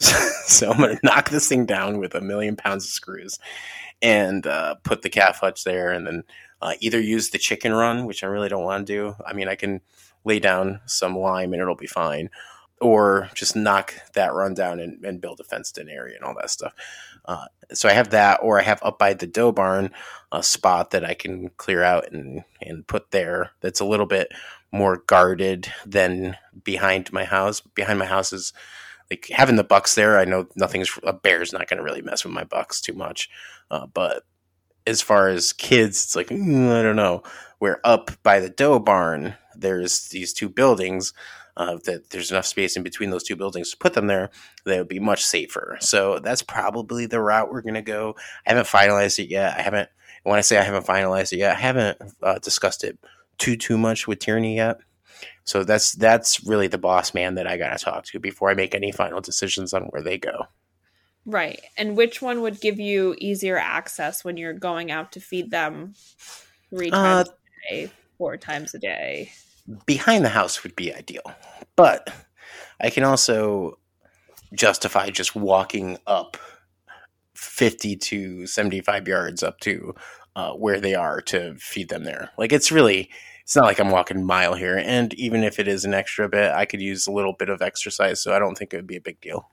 So i'm going to knock this thing down with a million pounds of screws and uh, put the calf hutch there and then uh, either use the chicken run which i really don't want to do. I mean i can lay down some lime and it'll be fine or just knock that run down and, and build a fenced in area and all that stuff. Uh, so I have that, or I have up by the doe barn a spot that I can clear out and, and put there that's a little bit more guarded than behind my house. Behind my house is like having the bucks there. I know nothing's a bear's not going to really mess with my bucks too much, uh, but as far as kids, it's like mm, I don't know. We're up by the doe barn, there's these two buildings uh, that there's enough space in between those two buildings to put them there, that would be much safer. So that's probably the route we're going to go. I haven't finalized it yet. I haven't. When I say I haven't finalized it yet, I haven't uh, discussed it too too much with Tierney yet. So that's that's really the boss man that I got to talk to before I make any final decisions on where they go. Right. And which one would give you easier access when you're going out to feed them three uh, times uh, a day, four times a day? Behind the house would be ideal. But I can also justify just walking up 50 to 75 yards up to uh, where they are to feed them there. Like it's really, it's not like I'm walking a mile here. And even if it is an extra bit, I could use a little bit of exercise. So I don't think it would be a big deal.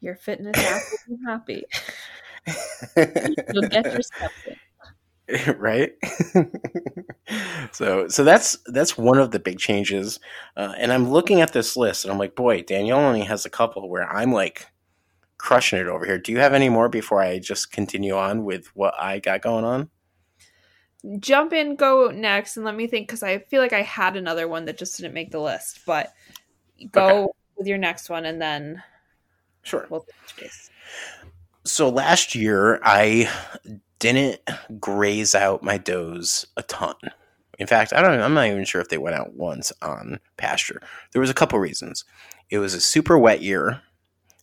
Your fitness app will be happy. You'll get your steps in. right? So so that's that's one of the big changes. Uh, and i'm looking at this list and i'm like boy Danielle only has a couple where i'm like crushing it over here. Do you have any more before i just continue on with what i got going on? Jump in go next and let me think because i feel like i had another one that just didn't make the list but go okay. with your next one and then sure. we'll so last year i didn't graze out my does a ton. In fact, I don't. I'm not even sure if they went out once on pasture. There was a couple reasons. It was a super wet year,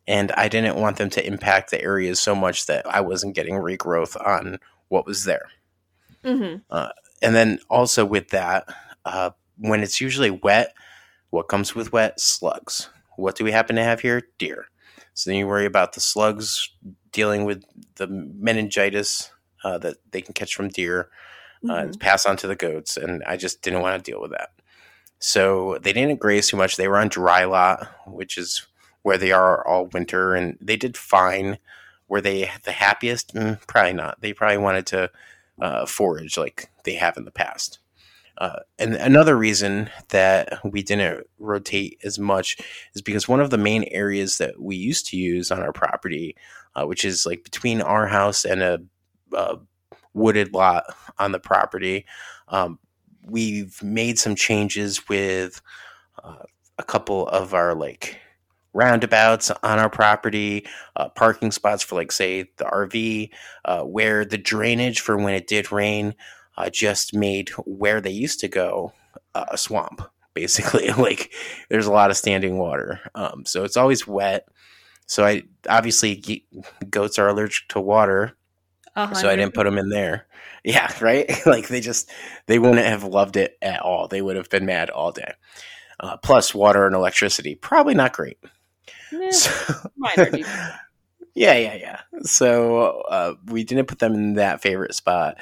and I didn't want them to impact the areas so much that I wasn't getting regrowth on what was there. Mm-hmm. Uh, and then also with that, uh, when it's usually wet, what comes with wet? Slugs. What do we happen to have here? Deer. So then you worry about the slugs dealing with the meningitis uh, that they can catch from deer, uh, Mhm. pass on to the goats, and I just didn't want to deal with that. So they didn't graze too much. They were on dry lot, which is where they are all winter, and they did fine. Were they the happiest? Mm, probably not. They probably wanted to uh, forage like they have in the past. Uh, and another reason that we didn't rotate as much is because one of the main areas that we used to use on our property, uh, which is like between our house and a, a wooded lot on the property, um, we've made some changes with uh, a couple of our like roundabouts on our property, uh, parking spots for like say the RV, uh, where the drainage for when it did rain uh, just made where they used to go uh, a swamp. Basically, like there's a lot of standing water, um, so it's always wet. So I obviously goats are allergic to water, A so I didn't put them in there. Yeah, right. like they just they wouldn't have loved it at all. They would have been mad all day. Uh, plus, water and electricity probably not great. Eh, So, yeah, yeah, yeah. So uh, we didn't put them in that favorite spot.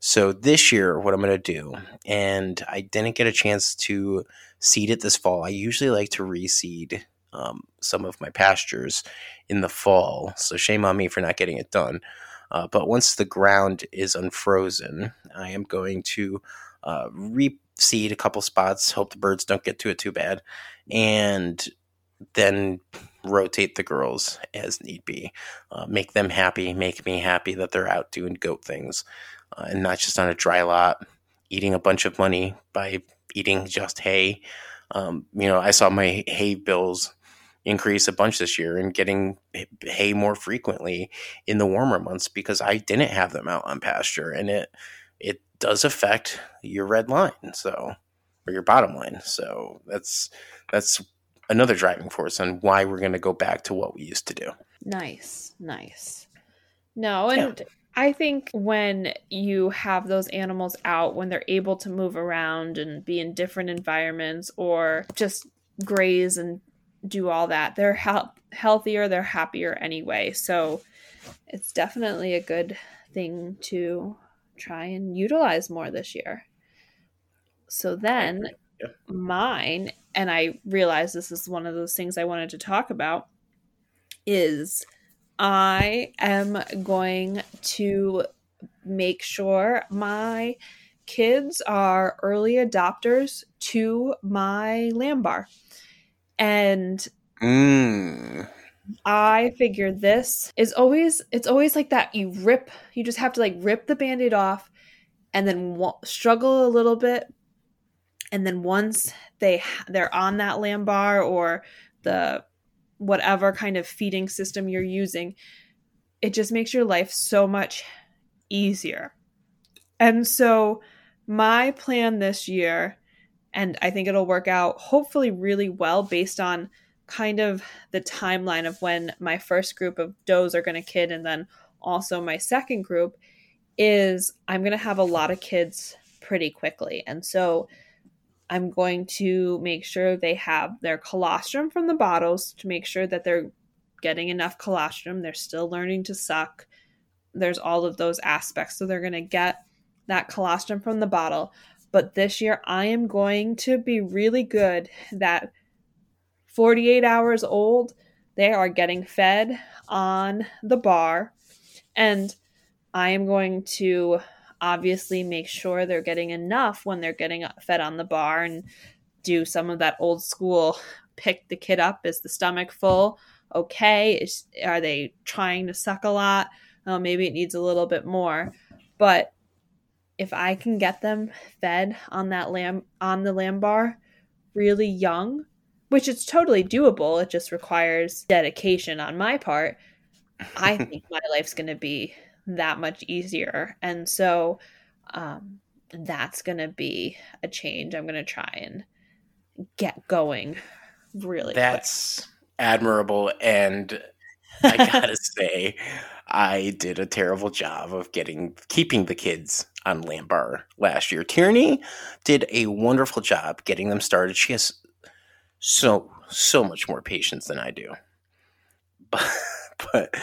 So this year, what I'm going to do, and I didn't get a chance to seed it this fall. I usually like to reseed um, some of my pastures in the fall. So shame on me for not getting it done. Uh, but once the ground is unfrozen, I am going to uh, reseed a couple spots. Hope the birds don't get to it too bad, and then rotate the girls as need be. Uh, make them happy, make me happy that they're out doing goat things uh, and not just on a dry lot, eating a bunch of money by eating just hay. Um, you know, I saw my hay bills increase a bunch this year and getting hay more frequently in the warmer months because I didn't have them out on pasture and it it does affect your red line so or your bottom line so that's that's another driving force on why we're going to go back to what we used to do. Nice, nice. No, and I think when you have those animals out, when they're able to move around and be in different environments or just graze and do all that, they're hel- healthier, they're happier anyway. So it's definitely a good thing to try and utilize more this year. So then, Yeah. mine, and I realize this is one of those things I wanted to talk about, is I am going to make sure my kids are early adopters to my lamb bar. And Mm. I figured this is always it's always like that you rip you just have to like rip the band-aid off and then wa- struggle a little bit and then once they they're on that lamb bar or the whatever kind of feeding system you're using it just makes your life so much easier and so my plan this year and i think it'll work out hopefully really well based on kind of the timeline of when my first group of does are going to kid and then also my second group is I'm going to have a lot of kids pretty quickly. And so I'm going to make sure they have their colostrum from the bottles to make sure that they're getting enough colostrum. They're still learning to suck. There's all of those aspects. So they're going to get that colostrum from the bottle. But this year, I am going to be really good that 48 hours old, they are getting fed on the bar. And I am going to obviously make sure they're getting enough when they're getting fed on the bar and do some of that old school pick the kid up. Is the stomach full? Okay. Is, are they trying to suck a lot? Oh, maybe it needs a little bit more. But if I can get them fed on that lamb on the lamb bar really young, which is totally doable. It just requires dedication on my part. I think my life's going to be that much easier. And so um, that's going to be a change. I'm going to try and get going really That's quick. admirable and I got to say I did a terrible job of getting keeping the kids on Lambar last year. Tierney did a wonderful job getting them started. She has so so much more patience than I do. But but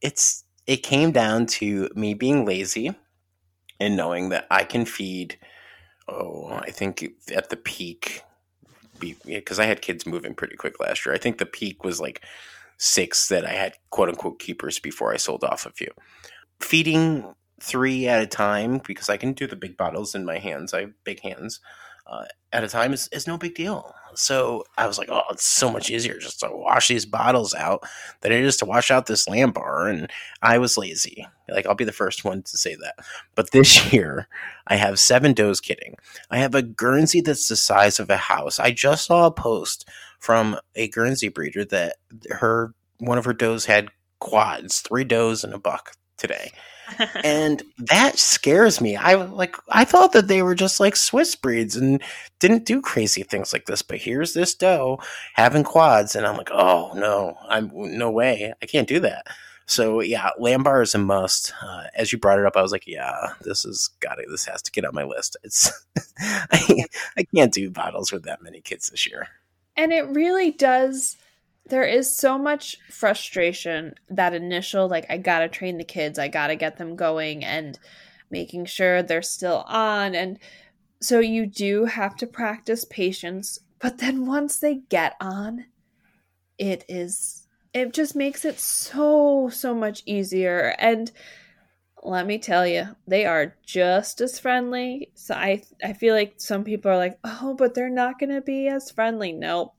it's it came down to me being lazy and knowing that I can feed oh, I think at the peak because I had kids moving pretty quick last year. I think the peak was like six that I had quote unquote keepers before I sold off a few. Feeding three at a time because I can do the big bottles in my hands. I have big hands uh, at a time is, is no big deal. So I was like, oh, it's so much easier just to wash these bottles out than it is to wash out this Lambar. And I was lazy. Like, I'll be the first one to say that. But this year, I have seven does kidding. I have a Guernsey that's the size of a house. I just saw a post from a Guernsey breeder that her one of her does had quads, three does and a buck today and that scares me. I like I thought that they were just like Swiss breeds and didn't do crazy things like this. But here's this doe having quads, and I'm like, oh no, I'm no way, I can't do that. So yeah, Lambar is a must. Uh, as you brought it up, I was like, yeah, this is got it. This has to get on my list. It's I, I can't do bottles with that many kids this year. And it really does there is so much frustration that initial like i gotta train the kids i gotta get them going and making sure they're still on and so you do have to practice patience but then once they get on it is it just makes it so so much easier and let me tell you they are just as friendly. So i i feel like some people are like oh but they're not to be as friendly. Nope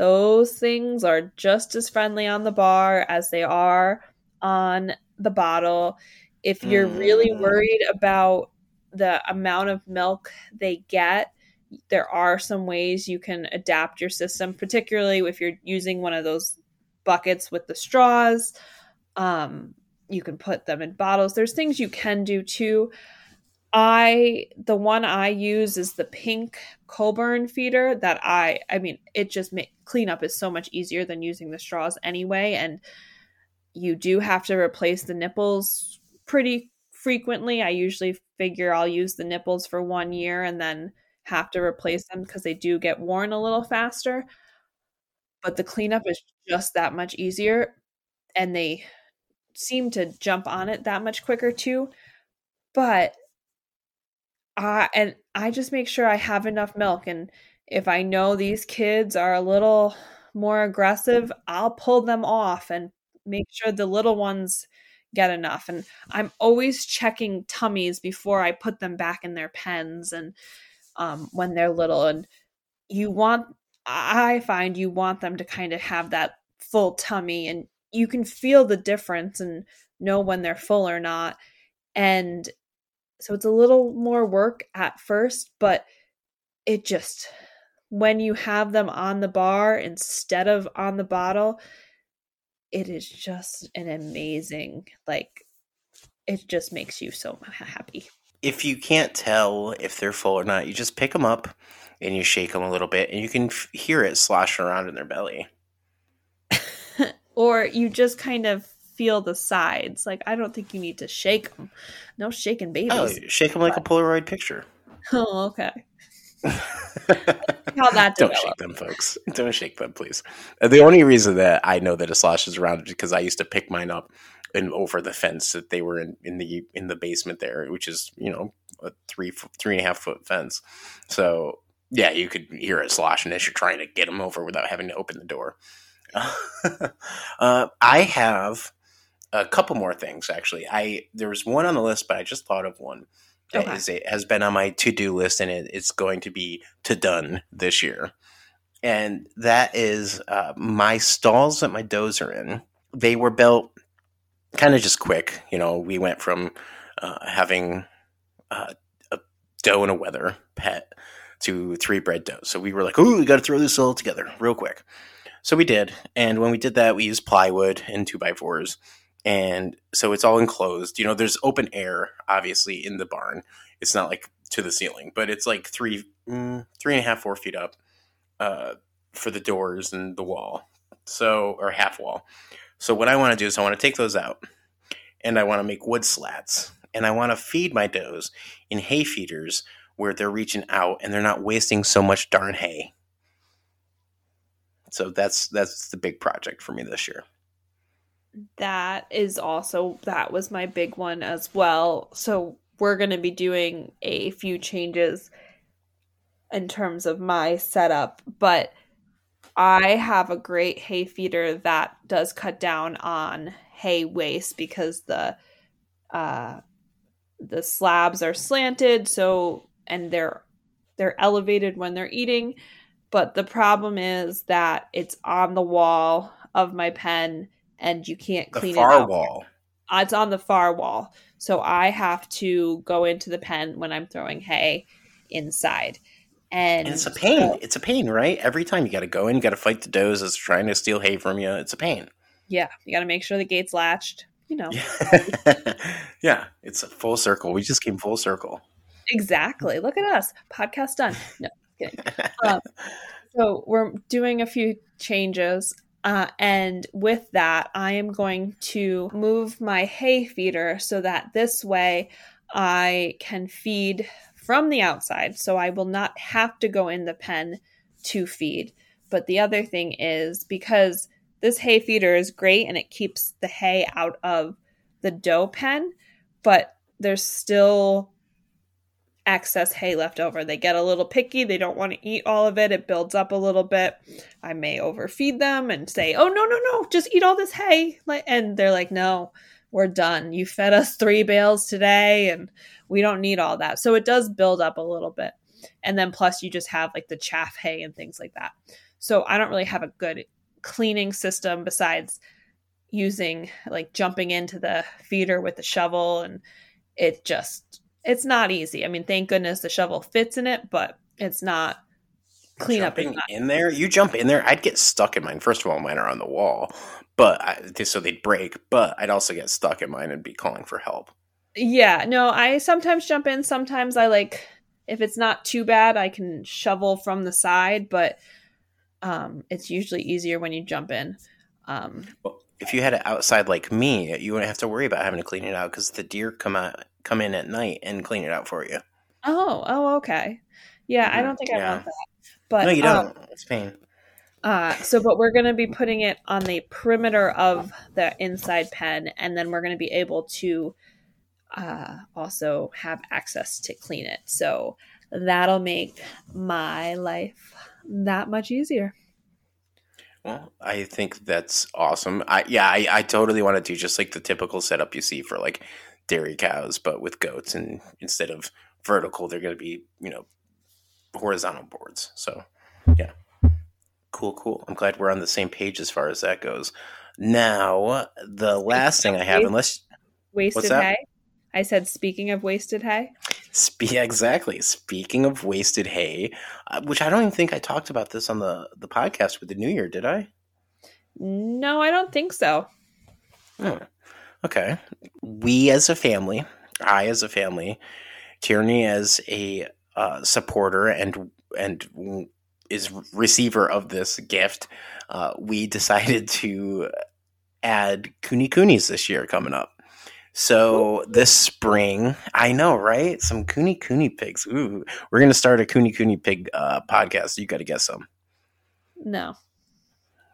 those things are just as friendly on the bar as they are on the bottle. If you're really mm. worried about the amount of milk they get, there are some ways you can adapt your system, particularly if you're using one of those buckets with the straws. Um, you can put them in bottles. There's things you can do too. I the one I use is the pink Coburn feeder that I I mean it just make cleanup is so much easier than using the straws anyway and you do have to replace the nipples pretty frequently. I usually figure I'll use the nipples for 1 year and then have to replace them because they do get worn a little faster. But the cleanup is just that much easier and they seem to jump on it that much quicker too. But uh, and I just make sure I have enough milk. And if I know these kids are a little more aggressive, I'll pull them off and make sure the little ones get enough. And I'm always checking tummies before I put them back in their pens and um, when they're little. And you want, I find you want them to kind of have that full tummy and you can feel the difference and know when they're full or not. And so it's a little more work at first, but it just, when you have them on the bar instead of on the bottle, it is just an amazing, like, it just makes you so happy. If you can't tell if they're full or not, you just pick them up and you shake them a little bit and you can f- hear it sloshing around in their belly. or you just kind of feel the sides. Like I don't think you need to shake them. No shaking babies. Oh, shake them like a Polaroid picture. Oh, okay. How that Don't shake them, folks. Don't shake them, please. Uh, the only reason that I know that a slosh is around is because I used to pick mine up and over the fence that they were in, in the in the basement there, which is you know a three three and a half foot fence. So yeah, you could hear it sloshing as you're trying to get them over without having to open the door. uh, I have a couple more things actually. I there was one on the list, but I just thought of one that okay. is a, has been on my to do list, and it, it's going to be to done this year. And that is uh, my stalls that my does are in. They were built kind of just quick. You know, we went from uh, having uh, a doe and a wether pet to three bred does. So we were like, "Ooh, we got to throw this all together real quick." So we did, and when we did that, we used plywood and two by fours and so it's all enclosed. You know, there's open air obviously in the barn. It's not like to the ceiling, but it's like three, mm, three and a half, four feet up uh, for the doors and the wall. So, or half wall. So, what I want to do is I want to take those out and I want to make wood slats and I want to feed my does in hay feeders where they're reaching out and they're not wasting so much darn hay. So that's that's the big project for me this year. That is also that was my big one as well. So we're going to be doing a few changes in terms of my setup, but I have a great hay feeder that does cut down on hay waste because the uh, the slabs are slanted, so and they're they're elevated when they're eating, but the problem is that it's on the wall of my pen and you can't clean the far it out. wall. It's on the far wall. So I have to go into the pen when I'm throwing hay inside. And, And it's a pain. It's a pain, right? Every time you got to go in, you got to fight the does that's trying to steal hay from you. It's a pain. yeah, you got to make sure the gate's latched. You know, Yeah. yeah, it's a full circle. We just came full circle. exactly. Look at us. Podcast done. No, kidding. Um, so we're doing a few changes. Uh, and with that, I am going to move my hay feeder so that this way I can feed from the outside. So I will not have to go in the pen to feed. But the other thing is because this hay feeder is great and it keeps the hay out of the doe pen, but there's still excess hay left over. They get a little picky. They don't want to eat all of it. It builds up a little bit. I may overfeed them and say, "Oh no, no, no! Just eat all this hay." And they're like, "No, we're done. You fed us three bales today, and we don't need all that." So it does build up a little bit, and then plus you just have like the chaff hay and things like that. So I don't really have a good cleaning system besides using like jumping into the feeder with the shovel and it just it's not easy. I mean, thank goodness the shovel fits in it, but it's not clean up. Jumping not- in there, you jump in there. I'd get stuck in mine. First of all, mine are on the wall, but I, so they'd break. But I'd also get stuck in mine and be calling for help. Yeah, no, I sometimes jump in. Sometimes I like if it's not too bad, I can shovel from the side, but um, it's usually easier when you jump in. Um, Well, if you had it outside like me, you wouldn't have to worry about having to clean it out because the deer come out, come in at night and clean it out for you. oh, oh, okay. Yeah, I Mhm, don't think I yeah. want that. But no, you um, don't. it's pain. Uh, so, but we're going to be putting it on the perimeter of the inside pen, and then we're going to be able to uh, also have access to clean it. So that'll make my life that much easier. Well, I think that's awesome. I yeah, I, I totally want to do just like the typical setup you see for like dairy cows, but with goats, and instead of vertical, they're going to be you know horizontal boards. So yeah, cool, cool. I'm glad we're on the same page as far as that goes. Now, the last thing I have, unless Wasted hay. I said, speaking of wasted hay. Spe- exactly. Speaking of wasted hay, uh, which I don't even think I talked about this on the the podcast with the New Year, did I? No, I don't think so. Hmm. Okay. We as a family, I as a family, Tierney as a uh, supporter and and is receiver of this gift, uh, we decided to add Kune Kunes this year coming up. So this spring, I know, right? Some Kune Kune pigs. Ooh, we're gonna start a Kune Kune pig uh, podcast. You got to get some. No,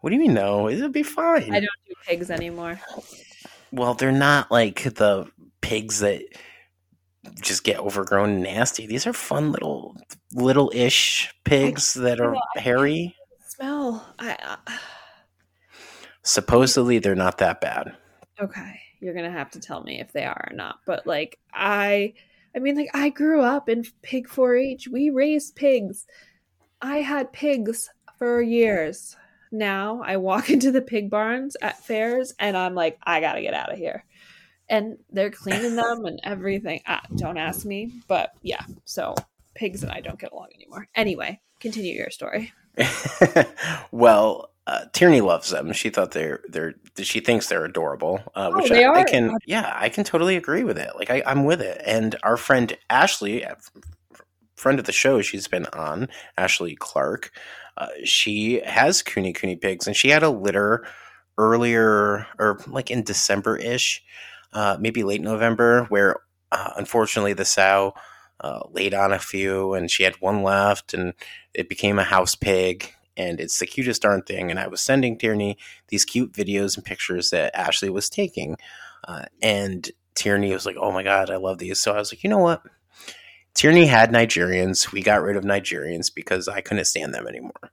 What do you mean? No, it'll be fine. I don't do pigs anymore. Well, they're not like the pigs that just get overgrown and nasty. These are fun little little ish pigs that are I- hairy. Smell. I. Uh, Supposedly they're not that bad. okay you're gonna have to tell me if they are or not. But like i i mean like i grew up in pig 4-h we raised pigs. I had pigs for years. Now i walk into the pig barns at fairs and i'm like i gotta get out of here. And they're cleaning them and everything. Ah, don't ask me but yeah so pigs and i don't get along anymore. Anyway continue your story. Well, uh, Tierney loves them. She thought they're they're she thinks they're adorable, uh, Oh, which they I, I can yeah I can totally agree with it. Like I, I'm with it. And our friend Ashley uh, friend of the show. She's been on Ashley Clark. Uh, she has Kune Kune pigs, and she had a litter earlier or like in December ish, uh, maybe late November, where uh, unfortunately the sow uh, laid on a few, and she had one left, and it became a house pig. And it's the cutest darn thing. And I was sending Tierney these cute videos and pictures that Ashley was taking. Uh, and Tierney was like, "Oh my god, I love these." So I was like, "You know what? Tierney had Nigerians. We got rid of Nigerians because I couldn't stand them anymore.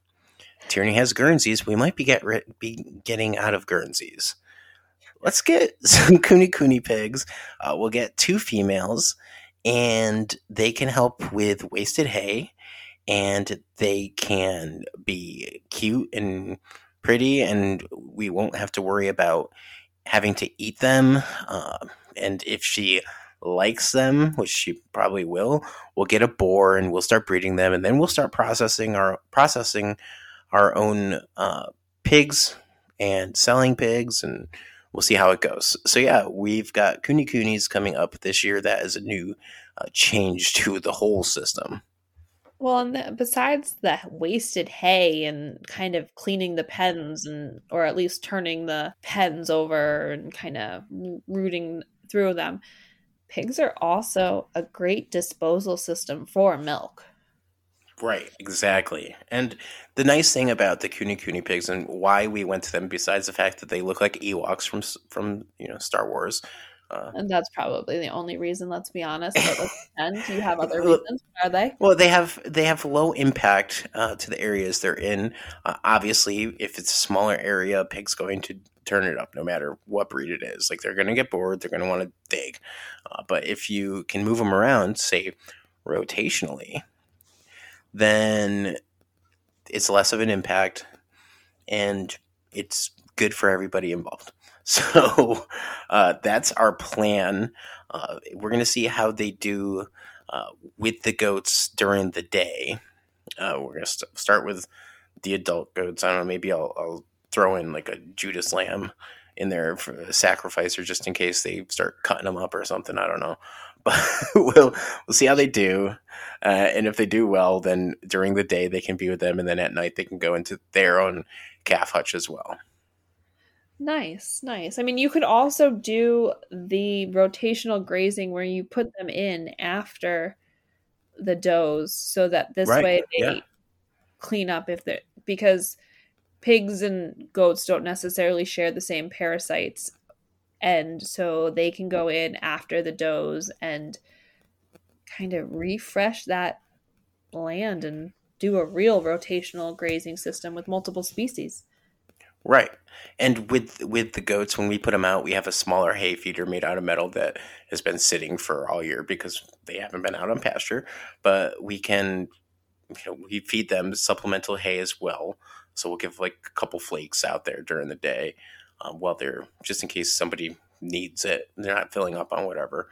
Tierney has Guernseys. We might be get rid, be getting out of Guernseys. Let's get some Kune Kune pigs. Uh, we'll get two females, and they can help with wasted hay, and they can be cute and pretty, and we won't have to worry about having to eat them. Uh, and if she likes them, which she probably will, we'll get a boar and we'll start breeding them, and then we'll start processing our processing our own uh, pigs and selling pigs, and we'll see how it goes. So yeah, we've got Kune Kunes coming up this year. That is a new uh, change to the whole system. Well, and the, besides the wasted hay and kind of cleaning the pens and or at least turning the pens over and kind of rooting through them, pigs are also a great disposal system for milk. Right, exactly. And the nice thing about the Kune Kune pigs and why we went to them, besides the fact that they look like Ewoks from from you know Star Wars, uh, and that's probably the only reason. Let's be honest. But let's pretend. You have other reasons? Are they? Well, they have they have low impact uh, to the areas they're in. Uh, obviously, if it's a smaller area, pig's going to turn it up no matter what breed it is. Like they're going to get bored. They're going to want to dig. Uh, but if you can move them around, say rotationally, then it's less of an impact, and it's good for everybody involved. So uh, that's our plan. Uh, we're going to see how they do uh, with the goats during the day. Uh, we're going to st- start with the adult goats. I don't know. Maybe I'll, I'll throw in like a Judas lamb in there for a sacrifice, or just in case they start cutting them up or something. I don't know. But we'll we'll see how they do, uh, and if they do well, then during the day they can be with them, and then at night they can go into their own calf hutch as well. Nice, nice. I mean, you could also do the rotational grazing where you put them in after the does so that this right. way they yeah. clean up if they're because pigs and goats don't necessarily share the same parasites and so they can go in after the does and kind of refresh that land and do a real rotational grazing system with multiple species. Right. And with with the goats, when we put them out, we have a smaller hay feeder made out of metal that has been sitting for all year because they haven't been out on pasture. But we can, you know, we feed them supplemental hay as well. So we'll give like a couple flakes out there during the day, um, while they're just in case somebody needs it. They're not filling up on whatever.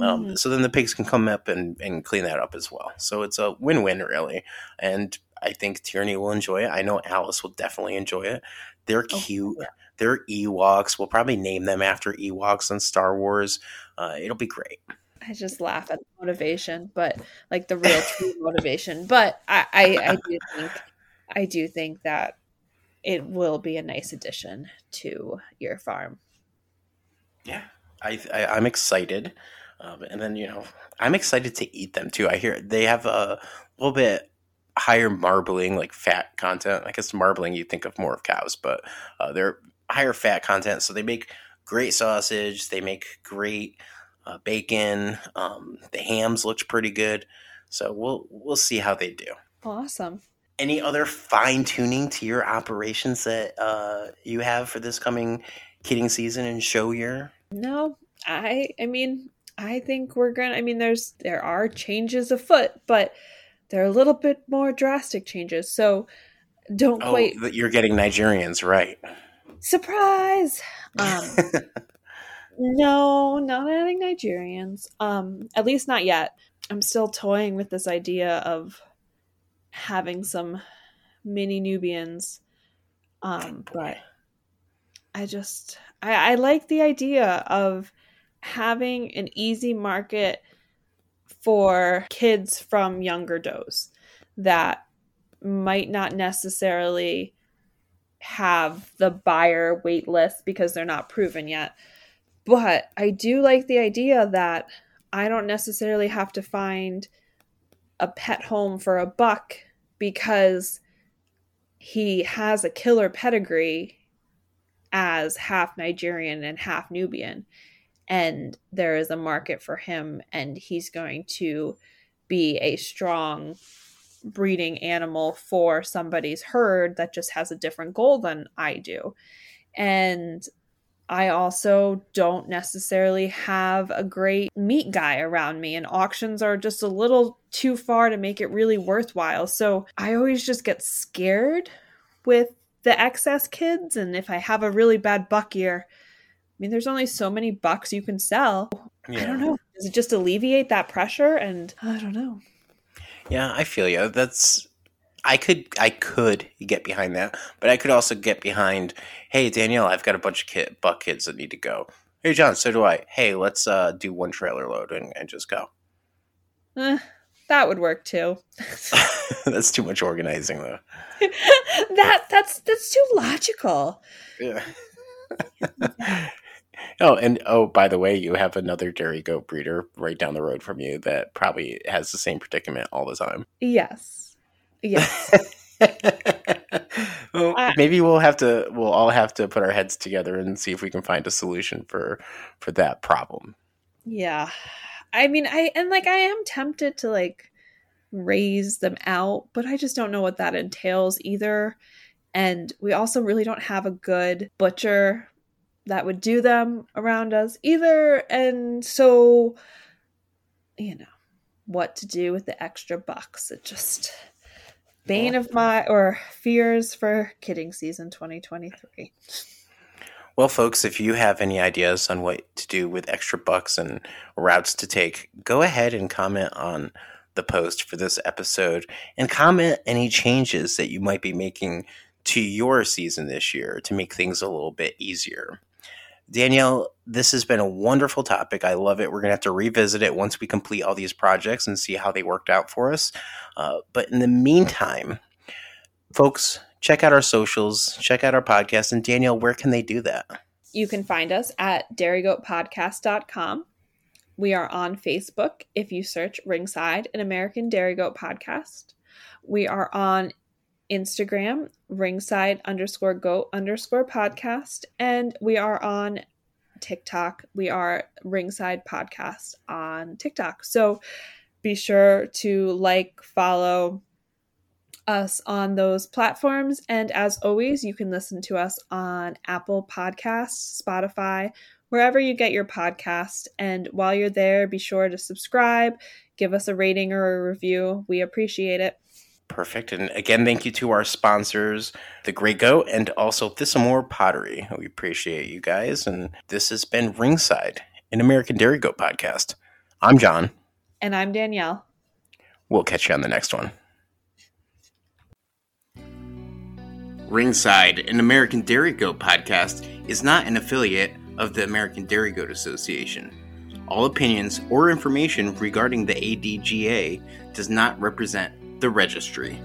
Um, mm-hmm. So then the pigs can come up and, and clean that up as well. So it's a win win, really. And I think Tierney will enjoy it. I know Alice will definitely enjoy it. They're oh, cute. Oh, yeah. They're Ewoks. We'll probably name them after Ewoks on Star Wars. Uh, it'll be great. I just laugh at the motivation, but like the real true motivation. But I, I, I do think I do think that it will be a nice addition to your farm. Yeah, I, I am excited, um, and then you know I'm excited to eat them too. I hear they have a little bit higher marbling, like fat content. I guess marbling you think of more of cows, but uh, they're higher fat content, so they make great sausage. They make great uh, bacon. Um, the hams looked pretty good, so we'll we'll see how they do. Awesome. Any other fine tuning to your operations that uh, you have for this coming kidding season and show year? No, I I mean I think we're gonna. I mean, there's there are changes afoot, but they're a little bit more drastic changes. So don't oh, quite. You're getting Nigerians, right? Surprise! Um, no, not adding Nigerians. Um, at least not yet. I'm still toying with this idea of having some mini Nubians. Um, but I just I, I like the idea of having an easy market for kids from younger does that might not necessarily have the buyer wait list because they're not proven yet. But I do like the idea that I don't necessarily have to find a pet home for a buck because he has a killer pedigree as half Nigerian and half Nubian. And there is a market for him, and he's going to be a strong breeding animal for somebody's herd that just has a different goal than I do. And I also don't necessarily have a great meat guy around me, and auctions are just a little too far to make it really worthwhile. So I always just get scared with the excess kids. And if I have a really bad buck year, mean, there's only so many bucks you can sell. Yeah. I don't know. Does it just alleviate that pressure? And I don't know. Yeah, I feel you. That's I could I could get behind that, but I could also get behind. Hey Danielle, I've got a bunch of kid, buck kids that need to go. Hey John, so do I. Hey, let's uh, do one trailer load and, and just go. Eh, that would work too. that's too much organizing though. that that's that's too logical. Yeah. oh, and oh, by the way, you have another dairy goat breeder right down the road from you that probably has the same predicament all the time. Yes. Yes. well, uh, maybe we'll have to we'll all have to put our heads together and see if we can find a solution for for that problem. Yeah. I mean, I and like I am tempted to like raise them out, but I just don't know what that entails either. And we also really don't have a good butcher that would do them around us either. And so, you know, what to do with the extra bucks. It just bane of my or fears for kidding season 2023. Well, folks, if you have any ideas on what to do with extra bucks and routes to take, go ahead and comment on the post for this episode and comment any changes that you might be making to your season this year to make things a little bit easier. Danielle, this has been a wonderful topic. I love it. We're going to have to revisit it once we complete all these projects and see how they worked out for us. Uh, but in the meantime, folks, check out our socials, check out our podcast. And Danielle, where can they do that? You can find us at dairygoatpodcast.com. We are on Facebook if you search Ringside, an American Dairy Goat podcast. We are on Instagram, ringside underscore goat underscore podcast. And we are on TikTok. We are ringside podcast on TikTok. So be sure to like, follow us on those platforms. And as always, you can listen to us on Apple Podcasts, Spotify, wherever you get your podcast. And while you're there, be sure to subscribe, give us a rating or a review. We appreciate it. Perfect. And again, thank you to our sponsors, The Grey Goat and also Thissamore Pottery. We appreciate you guys. And this has been Ringside, an American Dairy Goat podcast. I'm John. And I'm Danielle. We'll catch you on the next one. Ringside, an American Dairy Goat podcast, is not an affiliate of the American Dairy Goat Association. All opinions or information regarding the ADGA does not represent the registry.